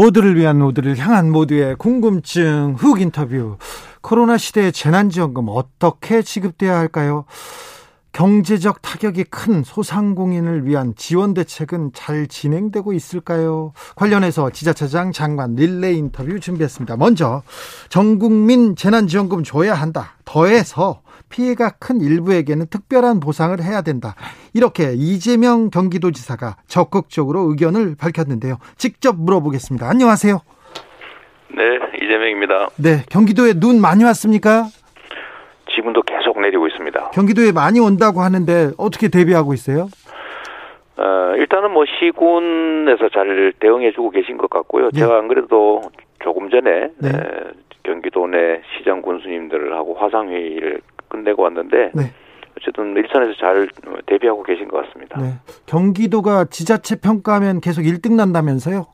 모두를 위한 모두를 향한 모두의 궁금증 훅 인터뷰 코로나 시대의 재난지원금 어떻게 지급돼야 할까요? 경제적 타격이 큰 소상공인을 위한 지원 대책은 잘 진행되고 있을까요? 관련해서 지자체장 장관 릴레이 인터뷰 준비했습니다. 먼저 전국민 재난지원금 줘야 한다. 더해서 피해가 큰 일부에게는 특별한 보상을 해야 된다. 이렇게 이재명 경기도지사가 적극적으로 의견을 밝혔는데요. 직접 물어보겠습니다. 안녕하세요. 네, 이재명입니다. 네, 경기도에 눈 많이 왔습니까? 지금도 계속 내리고 있습니다. 경기도에 많이 온다고 하는데 어떻게 대비하고 있어요? 어, 일단은 뭐 시군에서 잘 대응해주고 계신 것 같고요. 네. 제가 안 그래도 조금 전에 네. 에, 경기도 내 시장 군수님들하고 화상회의를 끝내고 왔는데 네. 어쨌든 일선에서 잘 대비하고 계신 것 같습니다. 네. 경기도가 지자체 평가하면 계속 1등 난다면서요?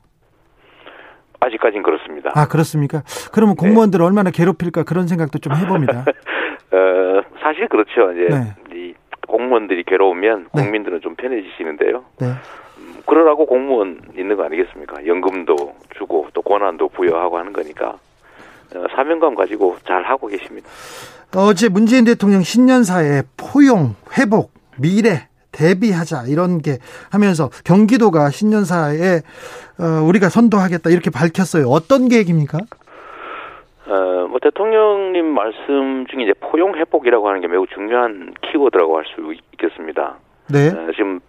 아직까진 그렇습니다. 아, 그렇습니까? 그러면 네. 공무원들을 얼마나 괴롭힐까 그런 생각도 좀 해봅니다. 어, 사실 그렇죠. 이제 네. 이 공무원들이 괴로우면 네. 국민들은 좀 편해지시는데요. 네. 그러라고 공무원 있는 거 아니겠습니까? 연금도 주고 또 권한도 부여하고 하는 거니까 어, 사명감 가지고 잘 하고 계십니다. 어제 문재인 대통령 신년사에 포용, 회복, 미래, 대비하자 이런 게 하면서 경기도가 신년사에 어, 우리가 선도하겠다 이렇게 밝혔어요. 어떤 계획입니까? 어, 뭐 대통령님 말씀 중에 이제 포용 회복이라고 하는 게 매우 중요한 키워드라고 할 수 있겠습니다. 네. 어, 지금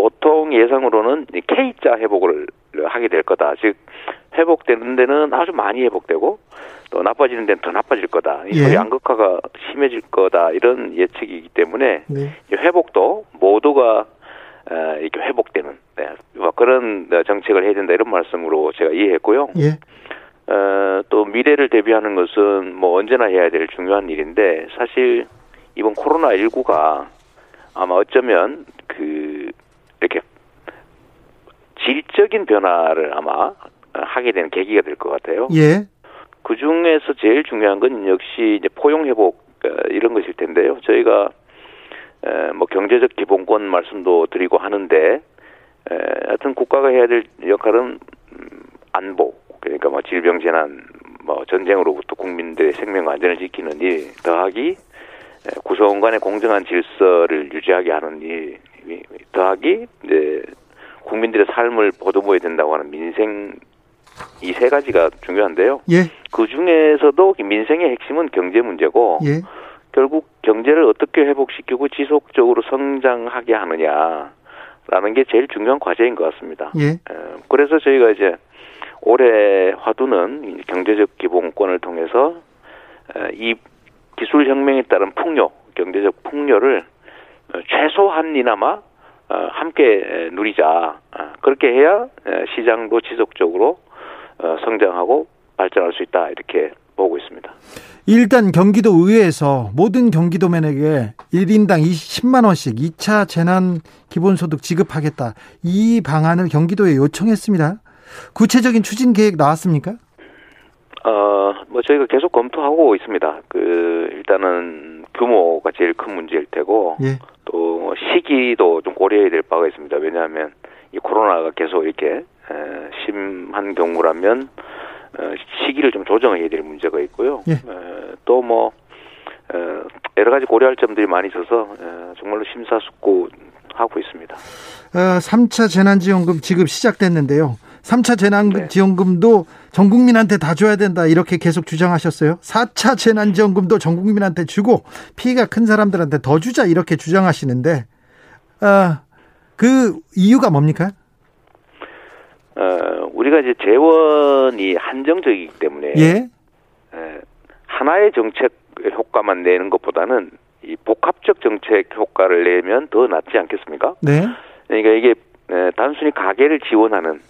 보통 예상으로는 이 K자 회복을 하게 될 거다. 즉 회복되는 데는 아주 많이 회복되고 또 나빠지는 데는 더 나빠질 거다. 이 예. 양극화가 심해질 거다. 이런 예측이기 때문에 네. 이 회복도 모두가 어, 이렇게 회복되는 네, 뭐 그런 어, 정책을 해야 된다 이런 말씀으로 제가 이해했고요. 예. 어, 또 미래를 대비하는 것은 뭐 언제나 해야 될 중요한 일인데 사실 이번 코로나 19가 아마 어쩌면 그 이렇게 질적인 변화를 아마 하게 되는 계기가 될 것 같아요. 예. 그 중에서 제일 중요한 건 역시 이제 포용 회복 어, 이런 것일 텐데요. 저희가 에, 뭐 경제적 기본권 말씀도 드리고 하는데 에, 하여튼 국가가 해야 될 역할은 음, 안보 그러니까 뭐 질병 재난 뭐 전쟁으로부터 국민들의 생명 안전을 지키는 일 더하기 에, 구성원 간의 공정한 질서를 유지하게 하는 일 이- 더하기 이제 국민들의 삶을 보듬어야 된다고 하는 민생 이 세 가지가 중요한데요. 예. 그 중에서도 민생의 핵심은 경제 문제고 예. 결국 경제를 어떻게 회복시키고 지속적으로 성장하게 하느냐라는 게 제일 중요한 과제인 것 같습니다. 예. 어, 그래서 저희가 이제 올해 화두는 이 경제적 기본권을 통해서 어, 이 기술 혁명에 따른 풍요, 경제적 풍요를 어, 최소한이나마 어, 함께 에, 누리자. 아, 그렇게 해야 에, 시장도 지속적으로 어, 성장하고 발전할 수 있다 이렇게 보고 있습니다. 일단 경기도 의회에서 모든 경기도민에게 1인당 20만 원씩 2차 재난 기본소득 지급하겠다. 이 방안을 경기도에 요청했습니다. 구체적인 추진 계획 나왔습니까? 어, 뭐 저희가 계속 검토하고 있습니다. 그 일단은 규모가 제일 큰 문제일 테고 예. 또 시기도 좀 고려해야 될 바가 있습니다. 왜냐하면 이 코로나가 계속 이렇게 에, 심한 경우라면 어, 시기를 좀 조정해야 될 문제가 있고요. 예. 또뭐 여러 가지 고려할 점들이 많이 있어서 에, 정말로 심사숙고하고 있습니다. 어, 3차 재난지원금 지급 시작됐는데요. 3차 네. 재난지원금도 전 국민한테 다 줘야 된다 이렇게 계속 주장하셨어요. 4차 재난지원금도 전 국민한테 주고 피해가 큰 사람들한테 더 주자 이렇게 주장하시는데 아, 그 이유가 뭡니까? 어, 우리가 이제 재원이 한정적이기 때문에 예. 에, 하나의 정책 효과만 내는 것보다는 이 복합적 정책 효과를 내면 더 낫지 않겠습니까? 네. 그러니까 이게 에, 단순히 가계를 지원하는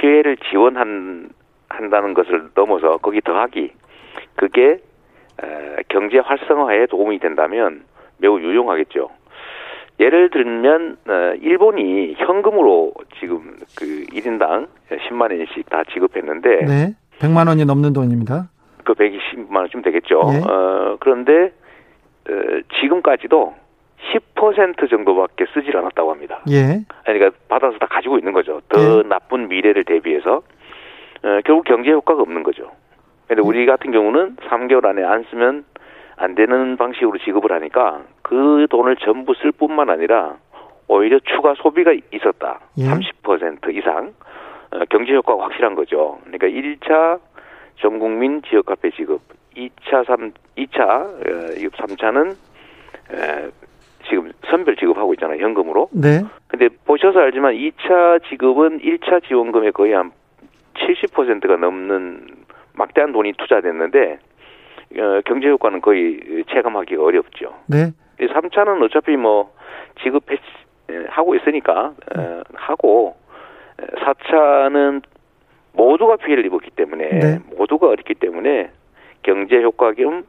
피해를 지원한 한다는 것을 넘어서 거기 더하기 그게 에, 경제 활성화에 도움이 된다면 매우 유용하겠죠. 예를 들면 어, 일본이 현금으로 지금 그 1인당 10만 원씩 다 지급했는데 네. 100만 원이 넘는 돈입니다. 그 120만 원쯤 되겠죠. 예. 어, 그런데 어, 지금까지도 10% 정도밖에 쓰질 않았다고 합니다. 예. 그러니까 받아서 다 가지고 있는 거죠. 더 예. 나쁜 미래를 대비해서 어, 결국 경제 효과가 없는 거죠. 근데 예. 우리 같은 경우는 3개월 안에 안 쓰면 안 되는 방식으로 지급을 하니까 그 돈을 전부 쓸 뿐만 아니라 오히려 추가 소비가 있었다. 예. 30% 이상 어, 경제 효과가 확실한 거죠. 그러니까 1차 전 국민 지역 화폐 지급, 2차 3 2차 어, 이급 3차는 에, 지금 선별 지급하고 있잖아요. 현금으로. 네. 근데 보셔서 알지만 2차 지급은 1차 지원금의 거의 한 70%가 넘는 막대한 돈이 투자됐는데 어, 경제 효과는 거의 체감하기가 어렵죠. 네. 이 3차는 어차피 뭐 지급 하고 있으니까 어, 하고 4차는 모두가 피해를 입었기 때문에 네. 모두가 어렵기 때문에 경제 효과 겸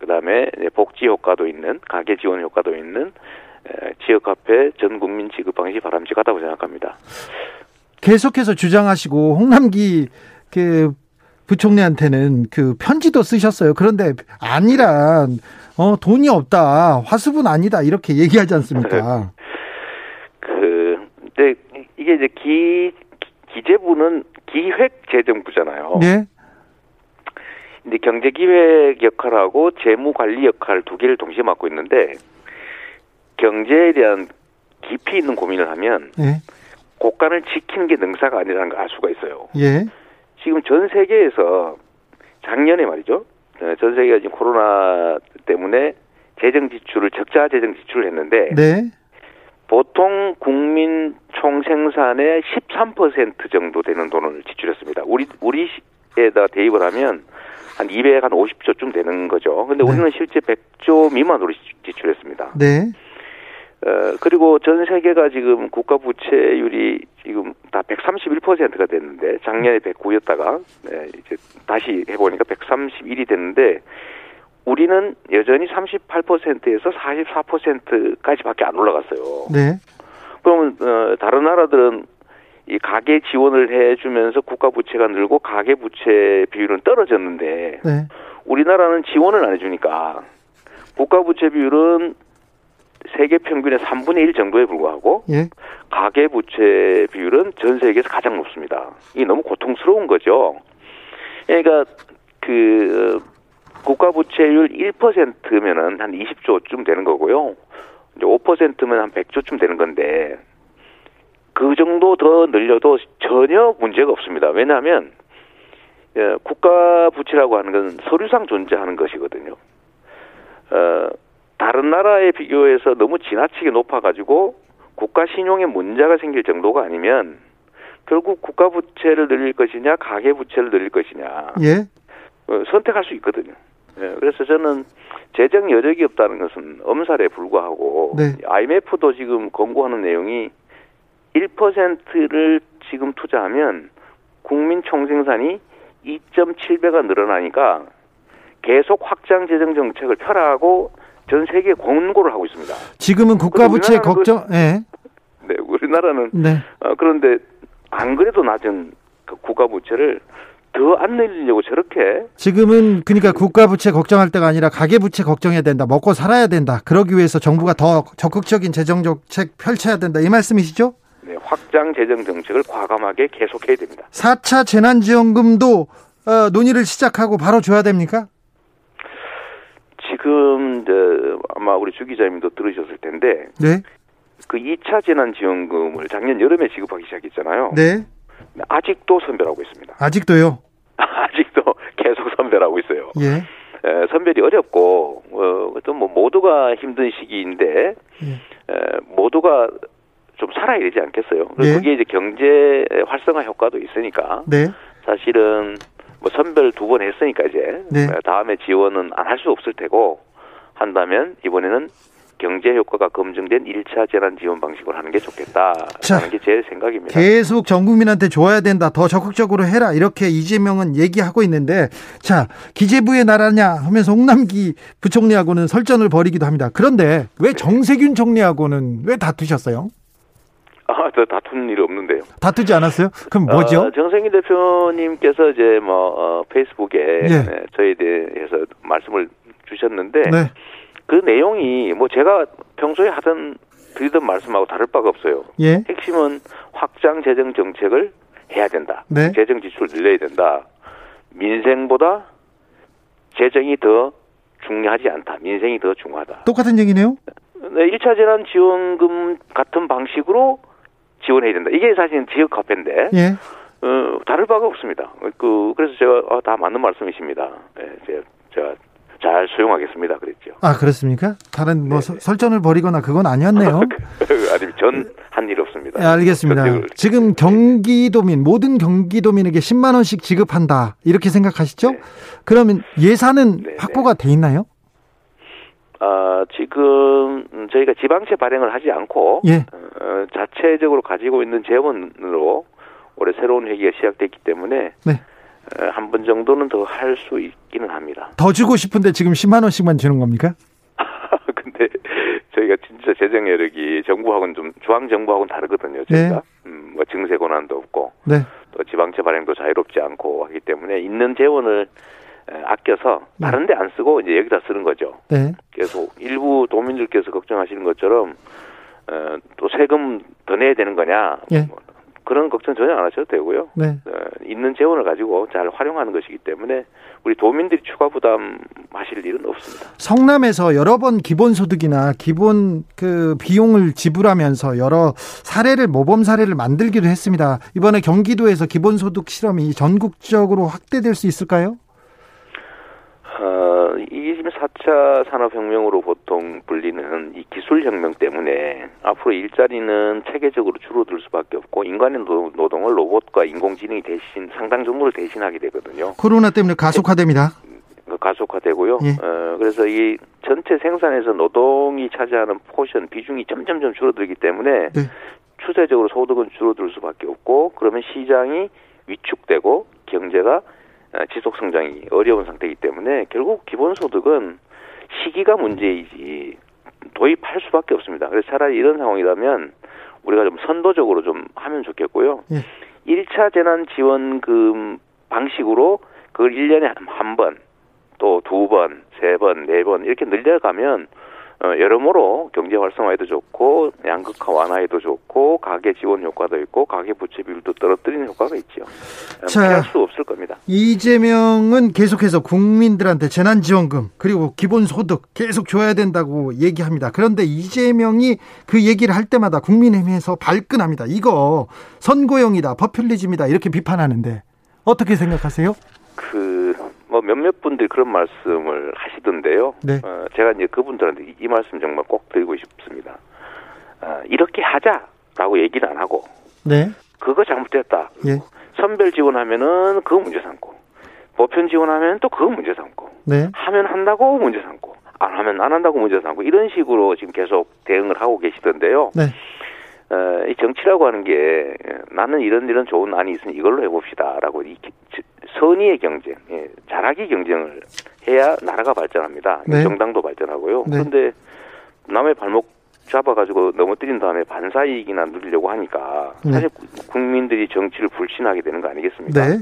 그다음에 복지 효과도 있는 가계 지원 효과도 있는 에, 지역 화폐 전 국민 지급 방식이 바람직하다고 생각합니다. 계속해서 주장하시고 홍남기 그 부총리한테는 그 편지도 쓰셨어요. 그런데 아니란 어 돈이 없다. 화수분 아니다. 이렇게 얘기하지 않습니까? 그 근데 이게 이제 기 기재부는 기획재정부잖아요. 네. 근데 경제 기획 역할하고 재무 관리 역할 두 개를 동시에 맡고 있는데 경제에 대한 깊이 있는 고민을 하면 예. 국간을 지키는 게 능사가 아니라는 걸 알 수가 있어요. 예. 지금 전 세계에서 작년에 말이죠. 어, 전 세계가 지금 코로나 때문에 재정 지출을 적자 재정 지출을 했는데 네. 보통 국민 총생산의 13% 정도 되는 돈을 지출했습니다. 우리 우리에다 대입을 하면 한 250조쯤 되는 거죠. 근데 네. 우리는 실제 100조 미만으로 지- 지출했습니다. 네. 어, 그리고 전 세계가 지금 국가 부채율이 지금 다 131%가 됐는데 작년에 109였다가 네, 이제 다시 해보니까 131이 됐는데 우리는 여전히 38%에서 44%까지밖에 안 올라갔어요. 네. 그러면 어, 다른 나라들은 이 가계 지원을 해주면서 국가 부채가 늘고 가계 부채 비율은 떨어졌는데 네. 우리나라는 지원을 안 해주니까 국가 부채 비율은 세계 평균의 3분의 1 정도에 불과하고 예. 가계 부채 비율은 전 세계에서 가장 높습니다. 이게 너무 고통스러운 거죠. 그러니까 그 어, 국가 부채율 1%면은 한 20조쯤 되는 거고요. 이제 5%면 한 100조쯤 되는 건데 그 정도 더 늘려도 전혀 문제가 없습니다. 왜냐하면 예, 국가 부채라고 하는 건 서류상 존재하는 것이거든요. 어, 다른 나라에 비교해서 너무 지나치게 높아가지고 국가 신용에 문제가 생길 정도가 아니면 결국 국가 부채를 늘릴 것이냐 가계 부채를 늘릴 것이냐 예. 어, 선택할 수 있거든요. 예, 그래서 저는 재정 여력이 없다는 것은 엄살에 불과하고 네. IMF도 지금 권고하는 내용이 1%를 지금 투자하면 국민 총생산이 2.7배가 늘어나니까 계속 확장 재정 정책을 펴라고 전 세계에 권고를 하고 있습니다. 지금은 국가 부채 걱정 예. 네, 우리나라는 네. 어, 그런데 안 그래도 낮은 그 국가 부채를 더 안 늘리려고 저렇게 지금은 그러니까 국가 부채 걱정할 때가 아니라 가계 부채 걱정해야 된다. 먹고 살아야 된다. 그러기 위해서 정부가 더 적극적인 재정 정책 펼쳐야 된다. 이 말씀이시죠? 네, 확장 재정 정책을 과감하게 계속해야 됩니다. 4차 재난지원금도 어, 논의를 시작하고 바로 줘야 됩니까? 지금 저 아마 우리 주 기자님도 들으셨을 텐데 네. 그 2차 재난지원금을 작년 여름에 지급하기 시작했잖아요. 네. 아직도 선별하고 있습니다. 아직도요. 아직도 계속 선별하고 있어요. 예. 에, 선별이 어렵고 어, 어떤 뭐 모두가 힘든 시기인데 예. 에, 모두가 좀 살아야 되지 않겠어요? 네. 그게 이제 경제 활성화 효과도 있으니까 네. 사실은 뭐 선별 두 번 했으니까 이제 네. 에, 다음에 지원은 안 할 수 없을 테고 한다면 이번에는 경제 효과가 검증된 1차 재난 지원 방식으로 하는 게 좋겠다라는 자, 게제 생각입니다. 계속 전 국민한테 줘야 된다. 더 적극적으로 해라. 이렇게 이재명은 얘기하고 있는데 자, 기재부의 나라냐 하면서 홍남기 부총리하고는 설전을 벌이기도 합니다. 그런데 왜 정세균 총리하고는 왜 다투셨어요? 아, 저 다툰 일이 없는데요. 다투지 않았어요? 그럼 뭐죠? 어, 정생희 대표님께서 이제 뭐 어, 페이스북에 예. 네, 저에 대해서 말씀을 주셨는데 네. 그 내용이 뭐 제가 평소에 하던 드리던 말씀하고 다를 바가 없어요. 예. 핵심은 확장 재정 정책을 해야 된다. 네. 재정 지출을 늘려야 된다. 민생보다 재정이 더 중요하지 않다. 민생이 더 중요하다. 똑같은 얘기네요. 네, 1차 재난 지원금 같은 방식으로 지원해야 된다. 이게 사실은 지역 화폐인데 예. 어, 다를 바가 없습니다. 그 그래서 제가 아, 다 맞는 말씀이십니다. 네, 제가, 제가 잘 수용하겠습니다. 그랬죠. 아, 그렇습니까? 다른 뭐 네. 서- 설전을 벌이거나 그건 아니었네요. 아니 전 한 일 없습니다. 예, 알겠습니다. 전쟁을- 지금 경기도민 모든 경기도민에게 10만 원씩 지급한다. 이렇게 생각하시죠? 그러면 예산은 네, 네. 확보가 돼 있나요? 아, 지금 음, 저희가 지방채 발행을 하지 않고 예. 어, 자체적으로 가지고 있는 재원으로 올해 새로운 회기가 시작됐기 때문에 네. 한 번 정도는 더 할 수 있기는 합니다. 더 주고 싶은데 지금 10만 원씩만 주는 겁니까? 근데 저희가 진짜 재정 여력이 정부하고는 좀 중앙 정부하고는 다르거든요. 저희가 네. 음, 뭐 증세 권한도 없고 네. 또 지방채 발행도 자유롭지 않고 하기 때문에 있는 재원을 에, 아껴서 네. 다른 데 안 쓰고 이제 여기다 쓰는 거죠. 네. 그래서 일부 도민들께서 걱정하시는 것처럼 어, 또 세금 더 내야 되는 거냐 예. 뭐 그런 걱정 전혀 안 하셔도 되고요. 네. 어, 있는 재원을 가지고 잘 활용하는 것이기 때문에 우리 도민들이 추가 부담하실 일은 없습니다. 성남에서 여러 번 기본소득이나 기본 그 비용을 지불하면서 여러 사례를 모범 사례를 만들기도 했습니다. 이번에 경기도에서 기본소득 실험이 전국적으로 확대될 수 있을까요? 어, 이게 지금 4차 산업혁명으로 보통 불리는 이 기술혁명 때문에 앞으로 일자리는 체계적으로 줄어들 수밖에 없고 인간의 노- 노동을 로봇과 인공지능이 대신 상당 정도를 대신하게 되거든요. 코로나 때문에 가속화됩니다. 그 가속화되고요. 예. 어, 그래서 이 전체 생산에서 노동이 차지하는 포션 비중이 점점점 줄어들기 때문에 네. 추세적으로 소득은 줄어들 수밖에 없고 그러면 시장이 위축되고 경제가 어, 지속 성장이 어려운 상태이기 때문에 결국 기본소득은 시기가 문제이지 도입할 수밖에 없습니다. 그래서 차라리 이런 상황이라면 우리가 좀 선도적으로 좀 하면 좋겠고요. 예. 1차 재난 지원금 방식으로 그걸 1년에 한 번, 또 두 번, 세 번, 네 번 이렇게 늘려가면 어, 여러모로 경제 활성화에도 좋고 양극화 완화에도 좋고 가계 지원 효과도 있고 가계 부채 비율도 떨어뜨리는 효과가 있죠. 어, 자. 피할 수 없을 겁니다. 이재명은 계속해서 국민들한테 재난지원금 그리고 기본소득 계속 줘야 된다고 얘기합니다. 그런데 이재명이 그 얘기를 할 때마다 국민의힘에서 발끈합니다. 이거 선고용이다, 퍼퓰리즘이다 이렇게 비판하는데 어떻게 생각하세요? 그 뭐 몇몇 분들이 그런 말씀을 하시던데요. 네. 어, 제가 이제 그분들한테 이, 이 말씀 정말 꼭 드리고 싶습니다. 어, 이렇게 하자라고 얘기를 안 하고 네, 그거 잘못됐다. 예, 선별 지원하면은 그거 문제 삼고 보편 지원하면 또 그거 문제 삼고 네, 하면 한다고 문제 삼고 안 하면 안 한다고 문제 삼고 이런 식으로 지금 계속 대응을 하고 계시던데요. 네, 어, 이 정치라고 하는 게 나는 이런 이런 좋은 안이 있으니 이걸로 해봅시다라고 이 선의의 경쟁, 예, 잘하기 경쟁을 해야 나라가 발전합니다. 네. 정당도 발전하고요. 네. 그런데 남의 발목 잡아가지고 넘어뜨린 다음에 반사이익이나 누리려고 하니까 네. 사실 국민들이 정치를 불신하게 되는 거 아니겠습니까? 네.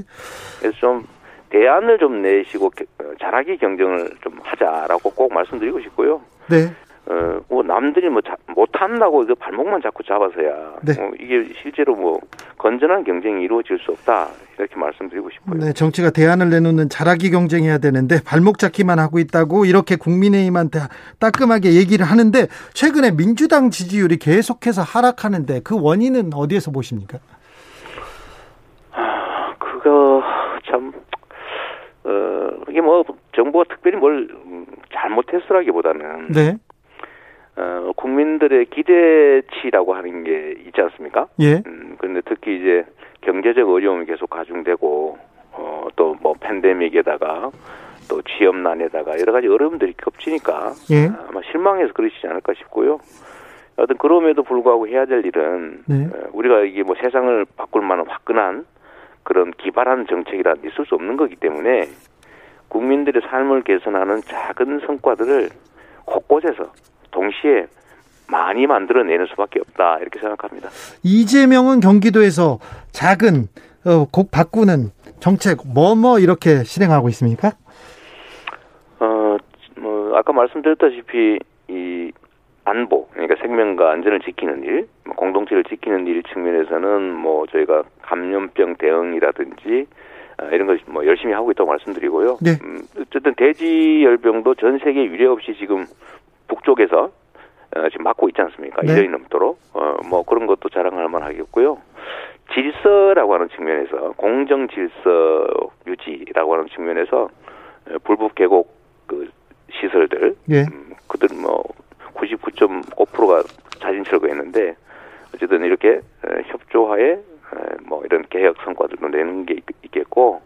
그래서 좀 대안을 좀 내시고 잘하기 경쟁을 좀 하자라고 꼭 말씀드리고 싶고요. 네. 어, 뭐 남들이 뭐 자- 못한다고 그 발목만 자꾸 잡아서야 네. 어, 이게 실제로 뭐 건전한 경쟁이 이루어질 수 없다 이렇게 말씀드리고 싶고요. 네, 정치가 대안을 내놓는 잘하기 경쟁해야 되는데 발목 잡기만 하고 있다고 이렇게 국민의힘한테 따끔하게 얘기를 하는데 최근에 민주당 지지율이 계속해서 하락하는데 그 원인은 어디에서 보십니까? 아, 그거 참 어, 이게 뭐 정부가 특별히 뭘 음, 잘못했으라기보다는 네, 어, 국민들의 기대치라고 하는 게 있지 않습니까? 예, 음, 그런데 특히 이제 경제적 어려움이 계속 가중되고, 어, 또 뭐 팬데믹에다가 또 취업난에다가 여러 가지 어려움들이 겹치니까 예. 아마 실망해서 그러시지 않을까 싶고요. 어떤 그럼에도 불구하고 해야 될 일은 네. 어, 우리가 이게 뭐 세상을 바꿀 만한 화끈한 그런 기발한 정책이라 있을 수 없는 거기 때문에 국민들의 삶을 개선하는 작은 성과들을 곳곳에서 동시에 많이 만들어내는 수밖에 없다 이렇게 생각합니다. 이재명은 경기도에서 작은 어, 곡 바꾸는 정책 뭐뭐 이렇게 실행하고 있습니까? 어, 뭐 아까 말씀드렸다시피 이 안보 그러니까 생명과 안전을 지키는 일, 뭐 공동체를 지키는 일 측면에서는 뭐 저희가 감염병 대응이라든지 아, 이런 걸 뭐 열심히 하고 있다고 말씀드리고요. 네. 음, 어쨌든 대지열병도 전 세계 유례 없이 지금 북쪽에서 어, 지금 막고 있지 않습니까? 네. 1년이 넘도록 어, 뭐 그런 것도 자랑할 만하겠고요. 질서라고 하는 측면에서 공정 질서 유지라고 하는 측면에서 어, 불법 계곡 그 시설들 예. 음, 그들 뭐 99.5%가 자진 철거했는데 어쨌든 이렇게 에, 협조하에 에, 뭐 이런 개혁 성과들도 내는 게 있, 있겠고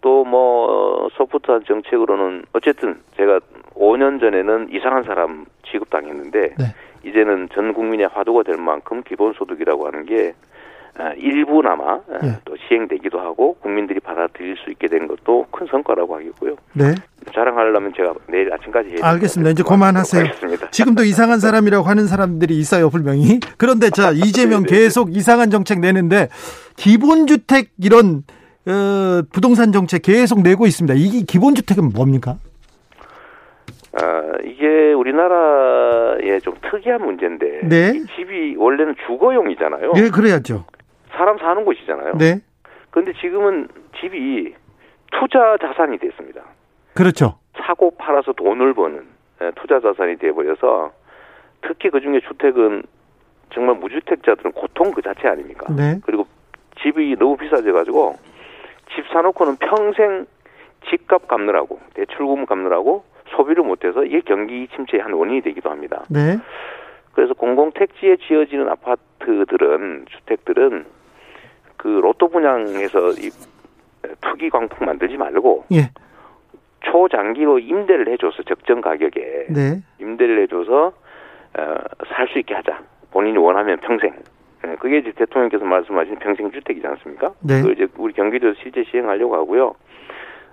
또 뭐 소프트한 정책으로는 어쨌든 제가 5년 전에는 이상한 사람 취급당했는데 네. 이제는 전 국민의 화두가 될 만큼 기본소득이라고 하는 게 아, 일부나마 아, 예. 또 시행되기도 하고 국민들이 받아들일 수 있게 된 것도 큰 성과라고 하겠고요. 네. 자랑하려면 제가 내일 아침까지 해야 알겠습니다. 이제 그만하세요. 지금도 이상한 사람이라고 하는 사람들이 있어요, 분명히. 그런데 자, 이재명 네네. 계속 이상한 정책 내는데 기본주택 이런 어, 부동산 정책 계속 내고 있습니다. 이게 기본주택은 뭡니까? 아, 이게 우리나라의 좀 특이한 문제인데 네. 이 집이 원래는 주거용이잖아요. 예, 그래야죠. 사람 사는 곳이잖아요. 네. 그런데 지금은 집이 투자 자산이 됐습니다. 그렇죠. 사고 팔아서 돈을 버는 예, 투자 자산이 돼버려서 특히 그 중에 주택은 정말 무주택자들은 고통 그 자체 아닙니까? 네. 그리고 집이 너무 비싸져 가지고 집 사놓고는 평생 집값 갚느라고 대출금 갚느라고 소비를 못해서 이게 경기 침체의 한 원인이 되기도 합니다. 네. 그래서 공공택지에 지어지는 아파트들은 주택들은 그 로또 분양해서 이 투기 광풍 만들지 말고 예. 초장기로 임대를 해줘서 적정 가격에 네. 임대를 해줘서 어, 살 수 있게 하자. 본인이 원하면 평생. 예, 그게 이제 대통령께서 말씀하신 평생 주택이지 않습니까? 네. 그걸 이제 우리 경기도에서 실제 시행하려고 하고요.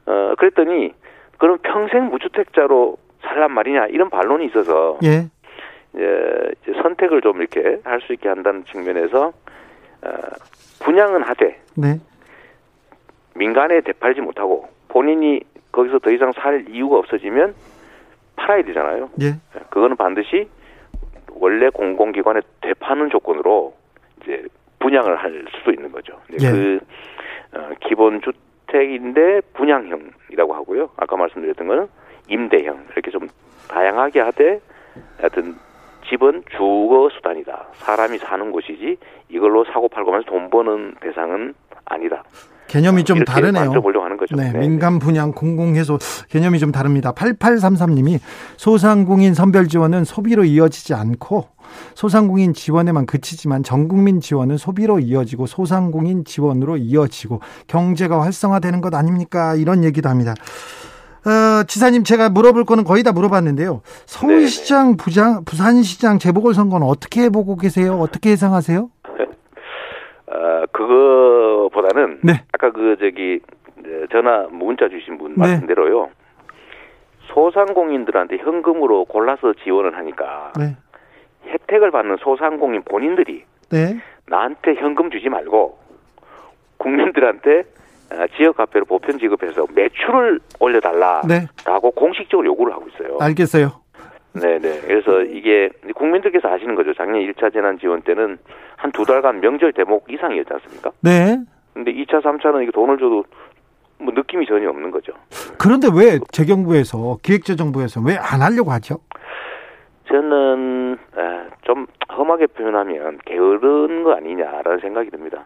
어, 그랬더니 그럼 평생 무주택자로 살란 말이냐 이런 반론이 있어서 예. 예, 이제 선택을 좀 이렇게 할 수 있게 한다는 측면에서 어, 분양은 하되 네. 민간에 되팔지 못하고 본인이 거기서 더 이상 살 이유가 없어지면 팔아야 되잖아요. 예. 그거는 반드시 원래 공공기관에 되파는 조건으로 이제 분양을 할 수도 있는 거죠. 네, 예. 그 어, 기본 주택인데 분양형이라고 하고요. 아까 말씀드렸던 거는 임대형 이렇게 좀 다양하게 하되 하여튼 집은 주거 수단이다. 사람이 사는 곳이지 이걸로 사고 팔고 하면서 돈 버는 대상은 아니다. 개념이 좀 다르네요. 만들어 보려고 하는 거죠. 네, 네, 민간 분양 공공해소 개념이 좀 다릅니다. 8833님이 소상공인 선별 지원은 소비로 이어지지 않고 소상공인 지원에만 그치지만 전국민 지원은 소비로 이어지고 소상공인 지원으로 이어지고 경제가 활성화되는 것 아닙니까? 이런 얘기도 합니다. 어, 지사님 제가 물어볼 거는 거의 다 물어봤는데요. 서울시장, 부장, 부산시장 재보궐선거는 어떻게 보고 계세요? 어떻게 예상하세요? 어, 그거보다는 네. 아까 그 저기 전화 문자 주신 분 네. 말씀대로요. 소상공인들한테 현금으로 골라서 지원을 하니까 네. 혜택을 받는 소상공인 본인들이 네. 나한테 현금 주지 말고 국민들한테 어, 지역 화폐로 보편 지급해서 매출을 올려달라라고 네. 공식적으로 요구를 하고 있어요. 알겠어요. 네네. 그래서 이게 국민들께서 아시는 거죠. 작년 1차 재난 지원 때는 한 두 달간 명절 대목 이상이었지 않습니까? 네. 근데 2차, 3차는 이게 돈을 줘도 뭐 느낌이 전혀 없는 거죠. 그런데 왜 재경부에서 기획재정부에서 왜 안 하려고 하죠? 저는 아, 좀 험하게 표현하면 게으른 거 아니냐라는 생각이 듭니다.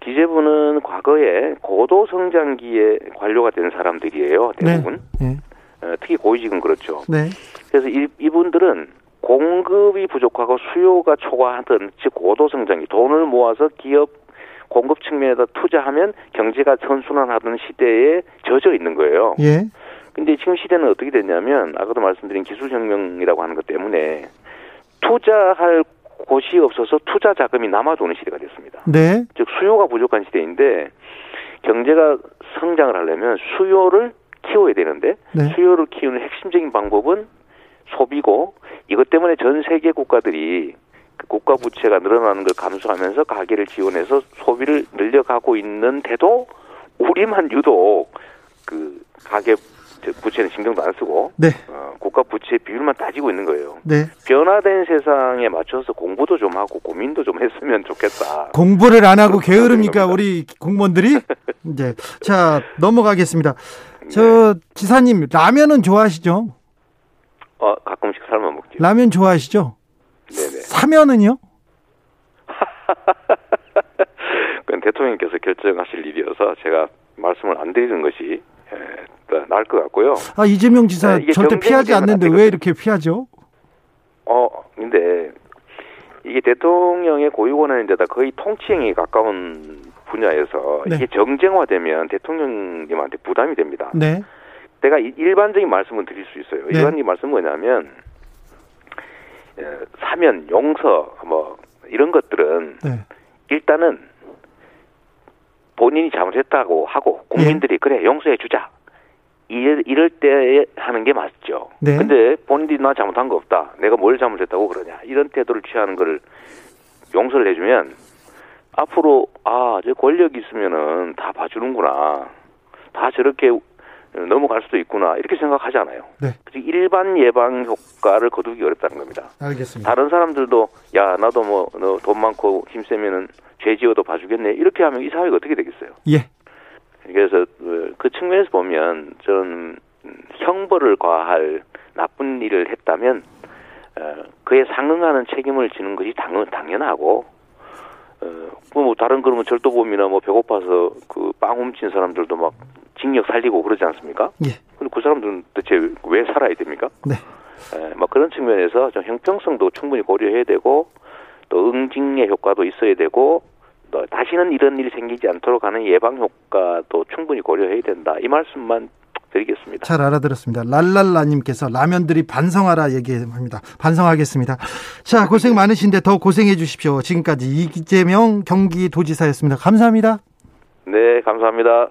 기재부는 과거에 고도 성장기에 관료가 된 사람들이에요. 대부분. 네. 어, 특히 고위직은 그렇죠. 네. 그래서 이, 이분들은 공급이 부족하고 수요가 초과하던 즉 고도 성장기 돈을 모아서 기업 공급 측면에다 투자하면 경제가 선순환하던 시대에 젖어 있는 거예요. 예. 근데 지금 시대는 어떻게 됐냐면 아까도 말씀드린 기술혁명이라고 하는 것 때문에 투자할 곳이 없어서 투자 자금이 남아도는 시대가 됐습니다. 네. 즉 수요가 부족한 시대인데 경제가 성장을 하려면 수요를 키워야 되는데 네. 수요를 키우는 핵심적인 방법은 소비고 이것 때문에 전 세계 국가들이 그 국가 부채가 늘어나는 걸 감수하면서 가계를 지원해서 소비를 늘려가고 있는데도 우리만 유독 그 가계 부채는 신경도 안 쓰고 네. 어, 국가 부채 비율만 따지고 있는 거예요. 네. 변화된 세상에 맞춰서 공부도 좀 하고 고민도 좀 했으면 좋겠다. 공부를 안 하고 게으릅니까. 우리 공무원들이? 이제 자 넘어가겠습니다. 저 지사님 라면은 좋아하시죠? 어, 가끔씩 삶아 먹죠. 라면 좋아하시죠? 네네. 사면은요? 그건 대통령께서 결정하실 일이어서 제가 말씀을 안 드리는 것이 에, 더 나을 것 같고요. 아 이재명 지사 네, 절대 피하지 않는데 안 왜. 이렇게 피하죠? 어, 근데 이게 대통령의 고유권한인데다 거의 통치행에 가까운 분야에서 네. 이게 정쟁화되면 대통령님한테 부담이 됩니다. 네. 내가 이- 일반적인 말씀을 드릴 수 있어요. 네. 일반적인 말씀은 뭐냐면 에, 사면, 용서, 뭐 이런 것들은 네. 일단은 본인이 잘못했다고 하고 국민들이 예. 그래 용서해 주자 이럴, 이럴 때 하는 게 맞죠. 네. 근데 본인이 나 잘못한 거 없다. 내가 뭘 잘못했다고 그러냐 이런 태도를 취하는 거를 용서를 해주면 앞으로 아 저 권력이 있으면은 다 봐주는구나. 다 저렇게 넘어갈 수도 있구나 이렇게 생각하잖아요. 네. 그래서 일반 예방 효과를 거두기 어렵다는 겁니다. 알겠습니다. 다른 사람들도 야 나도 뭐너돈 많고 힘 세면은 죄 지어도 봐주겠네 이렇게 하면 이 사회가 어떻게 되겠어요? 예. 그래서 어, 그 측면에서 보면 저는 음, 형벌을 과할 나쁜 일을 했다면 어, 그에 상응하는 책임을 지는 것이 당, 당연하고 어, 뭐 다른 그러면 절도범이나 뭐 배고파서 그 빵 훔친 사람들도 막 징역 살리고 그러지 않습니까? 예. 근데 그 사람들은 대체 왜 살아야 됩니까? 네. 에, 뭐 그런 측면에서 좀 형평성도 충분히 고려해야 되고 또 응징의 효과도 있어야 되고 또 다시는 이런 일이 생기지 않도록 하는 예방 효과도 충분히 고려해야 된다. 이 말씀만 드리겠습니다. 잘 알아들었습니다. 랄랄라님께서 라면들이 반성하라 얘기합니다. 반성하겠습니다. 자, 고생 많으신데 더 고생해 주십시오. 지금까지 이재명 경기도지사였습니다. 감사합니다. 네, 감사합니다.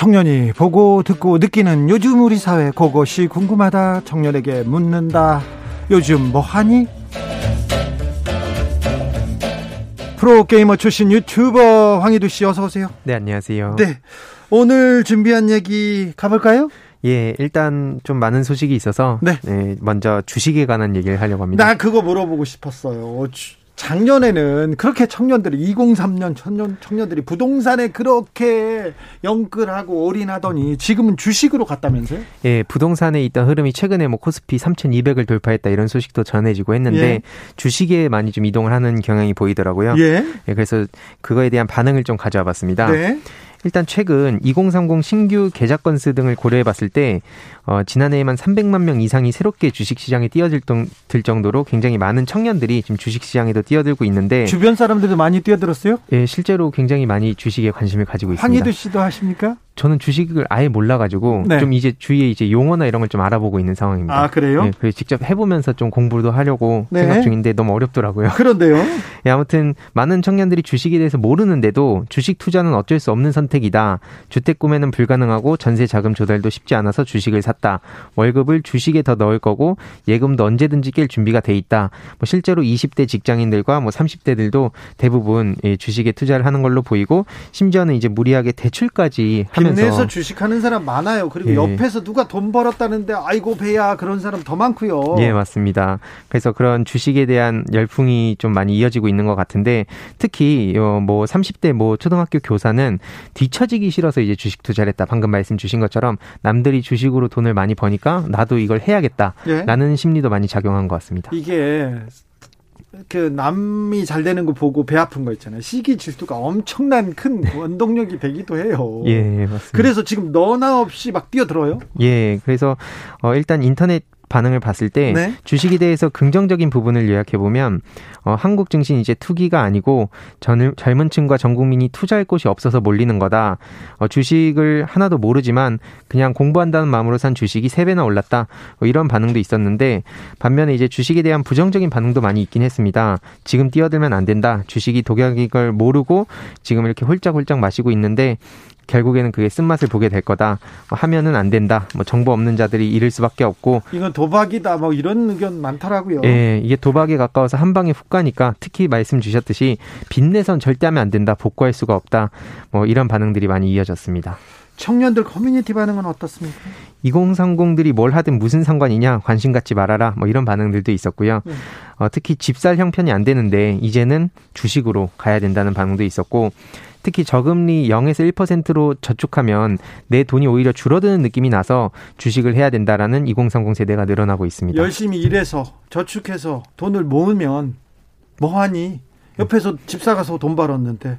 청년이 보고 듣고 느끼는 요즘 우리 사회 그것이 궁금하다. 청년에게 묻는다. 요즘 뭐 하니? 프로게이머 출신 유튜버 황희두 씨 어서 오세요. 네, 안녕하세요. 네. 오늘 준비한 얘기 가볼까요? 예, 일단 좀 많은 소식이 있어서 네. 네, 먼저 주식에 관한 얘기를 하려고 합니다. 나 그거 물어보고 싶었어요. 주- 작년에는 그렇게 청년들이 2003년 청년 청년들이 부동산에 그렇게 영끌하고 올인하더니 지금은 주식으로 갔다면서요? 예, 부동산에 있던 흐름이 최근에 뭐 코스피 3,200을 돌파했다 이런 소식도 전해지고 했는데 예. 주식에 많이 좀 이동을 하는 경향이 보이더라고요. 예. 예, 그래서 그거에 대한 반응을 좀 가져와 봤습니다. 네. 일단 최근 2030 신규 계좌 건수 등을 고려해 봤을 때 어, 지난해에만 300만 명 이상이 새롭게 주식 시장에 뛰어들 정- 정도로 굉장히 많은 청년들이 지금 주식 시장에도 뛰어들고 있는데 주변 사람들도 많이 뛰어들었어요? 예, 실제로 굉장히 많이 주식에 관심을 가지고 있습니다. 황희두 씨도 하십니까? 저는 주식을 아예 몰라가지고 네. 좀 이제 주위에 이제 용어나 이런 걸 좀 알아보고 있는 상황입니다. 아, 그래요? 네, 그래서 직접 해보면서 좀 공부도 하려고 네. 생각 중인데 너무 어렵더라고요. 그런데요. 예, 아무튼 많은 청년들이 주식에 대해서 모르는데도 주식 투자는 어쩔 수 없는 선택이다. 주택 구매는 불가능하고 전세 자금 조달도 쉽지 않아서 주식을 샀다. 월급을 주식에 더 넣을 거고 예금도 언제든지 깰 준비가 돼 있다. 뭐 실제로 20대 직장인들과 뭐 30대들도 대부분 예, 주식에 투자를 하는 걸로 보이고 심지어는 이제 무리하게 대출까지 하면서 국내에서 주식하는 사람 많아요. 그리고 예. 옆에서 누가 돈 벌었다는데 아이고 배야 그런 사람 더 많고요. 예, 맞습니다. 그래서 그런 주식에 대한 열풍이 좀 많이 이어지고 있는 것 같은데 특히 뭐 30대 뭐 초등학교 교사는 뒤처지기 싫어서 이제 주식 투자를 했다. 방금 말씀 주신 것처럼 남들이 주식으로 돈을 많이 버니까 나도 이걸 해야겠다라는 예? 심리도 많이 작용한 것 같습니다. 이게 그 남이 잘 되는 거 보고 배 아픈 거 있잖아요. 시기 질투가 엄청난 큰 원동력이 되기도 해요. 예, 맞습니다. 그래서 지금 너나 없이 막 뛰어들어요. 예, 그래서 어 일단 인터넷 반응을 봤을 때 네? 주식에 대해서 긍정적인 부분을 요약해 보면 어, 한국 증시 이제 투기가 아니고 전, 젊은 층과 전 국민이 투자할 곳이 없어서 몰리는 거다. 어, 주식을 하나도 모르지만 그냥 공부한다는 마음으로 산 주식이 세 배나 올랐다. 뭐 이런 반응도 있었는데 반면에 이제 주식에 대한 부정적인 반응도 많이 있긴 했습니다. 지금 뛰어들면 안 된다. 주식이 독약인 걸 모르고 지금 이렇게 홀짝홀짝 마시고 있는데 결국에는 그게 쓴맛을 보게 될 거다. 뭐 하면은 안 된다. 뭐 정보 없는 자들이 잃을 수밖에 없고. 이건 도박이다. 뭐 이런 의견 많더라고요. 예, 이게 도박에 가까워서 한 방에 훅 가니까 특히 말씀 주셨듯이 빚내선 절대 하면 안 된다. 복구할 수가 없다. 뭐 이런 반응들이 많이 이어졌습니다. 청년들 커뮤니티 반응은 어떻습니까? 2030들이 뭘 하든 무슨 상관이냐 관심 갖지 말아라 뭐 이런 반응들도 있었고요. 네. 어, 특히 집살 형편이 안 되는데 이제는 주식으로 가야 된다는 반응도 있었고 특히 저금리 0에서 1%로 저축하면 내 돈이 오히려 줄어드는 느낌이 나서 주식을 해야 된다라는 2030 세대가 늘어나고 있습니다. 열심히 일해서 저축해서 돈을 모으면 뭐하니? 옆에서 집 사가서 돈 벌었는데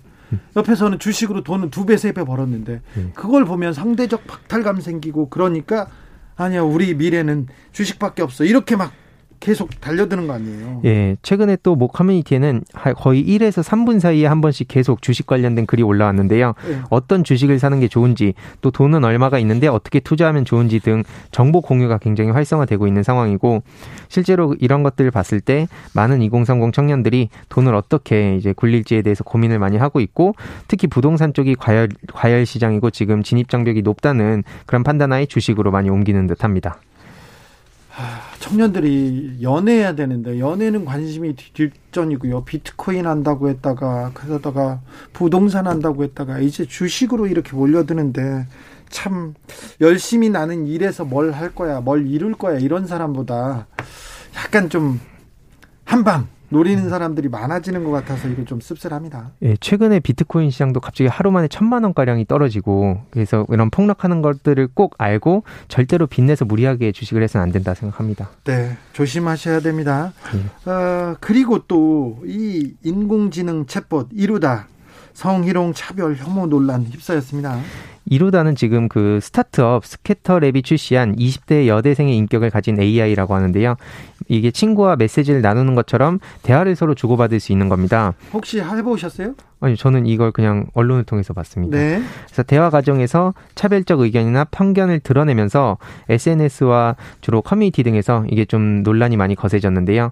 옆에서는 주식으로 돈은 두 배, 세 배 벌었는데 그걸 보면 상대적 박탈감 생기고 그러니까 아니야 우리 미래는 주식밖에 없어 이렇게 막 계속 달려드는 거 아니에요? 예. 최근에 또 모 커뮤니티에는 거의 1에서 3분 사이에 한 번씩 계속 주식 관련된 글이 올라왔는데요. 네. 어떤 주식을 사는 게 좋은지, 또 돈은 얼마가 있는데 어떻게 투자하면 좋은지 등 정보 공유가 굉장히 활성화되고 있는 상황이고, 실제로 이런 것들을 봤을 때 많은 2030 청년들이 돈을 어떻게 이제 굴릴지에 대해서 고민을 많이 하고 있고, 특히 부동산 쪽이 과열, 과열 시장이고 지금 진입 장벽이 높다는 그런 판단하에 주식으로 많이 옮기는 듯 합니다. 청년들이 연애해야 되는데 연애는 관심이 뒷전이고요. 비트코인 한다고 했다가 그러다가 부동산 한다고 했다가 이제 주식으로 이렇게 몰려드는데 참 열심히 나는 일해서 뭘 할 거야, 뭘 이룰 거야 이런 사람보다 약간 좀 한방 노리는 사람들이 많아지는 것 같아서 이거 좀 씁쓸합니다. 예, 최근에 비트코인 시장도 갑자기 하루 만에 천만 원 가량이 떨어지고 그래서 이런 폭락하는 것들을 꼭 알고 절대로 빚내서 무리하게 주식을 해서는 안 된다 생각합니다. 네, 조심하셔야 됩니다. 예. 어, 그리고 또 이 인공지능 챗봇 이루다 성희롱 차별 혐오 논란 휩싸였습니다. 이루다는 지금 그 스타트업 스캐터랩이 출시한 20대 여대생의 인격을 가진 AI라고 하는데요. 이게 친구와 메시지를 나누는 것처럼 대화를 서로 주고받을 수 있는 겁니다. 혹시 해보셨어요? 아니 저는 이걸 그냥 언론을 통해서 봤습니다. 네. 그래서 대화 과정에서 차별적 의견이나 편견을 드러내면서 SNS와 주로 커뮤니티 등에서 이게 좀 논란이 많이 거세졌는데요.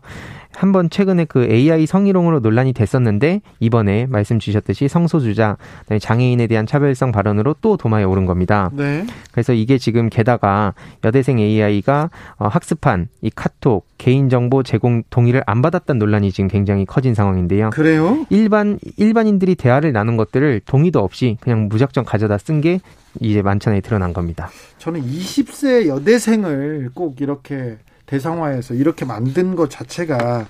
한번 최근에 그 AI 성희롱으로 논란이 됐었는데 이번에 말씀 주셨듯이 성소주자, 장애인에 대한 차별성 발언으로 또 도마에 오른 겁니다. 네. 그래서 이게 지금 게다가 여대생 AI가 어, 학습한 이 카톡 개인정보 제공 동의를 안 받았다는 논란이 지금 굉장히 커진 상황인데요. 그래요? 일반 일반인들이 대화를 나눈 것들을 동의도 없이 그냥 무작정 가져다 쓴 게 이제 만천에 드러난 겁니다. 저는 20세 여대생을 꼭 이렇게 대상화해서 이렇게 만든 것 자체가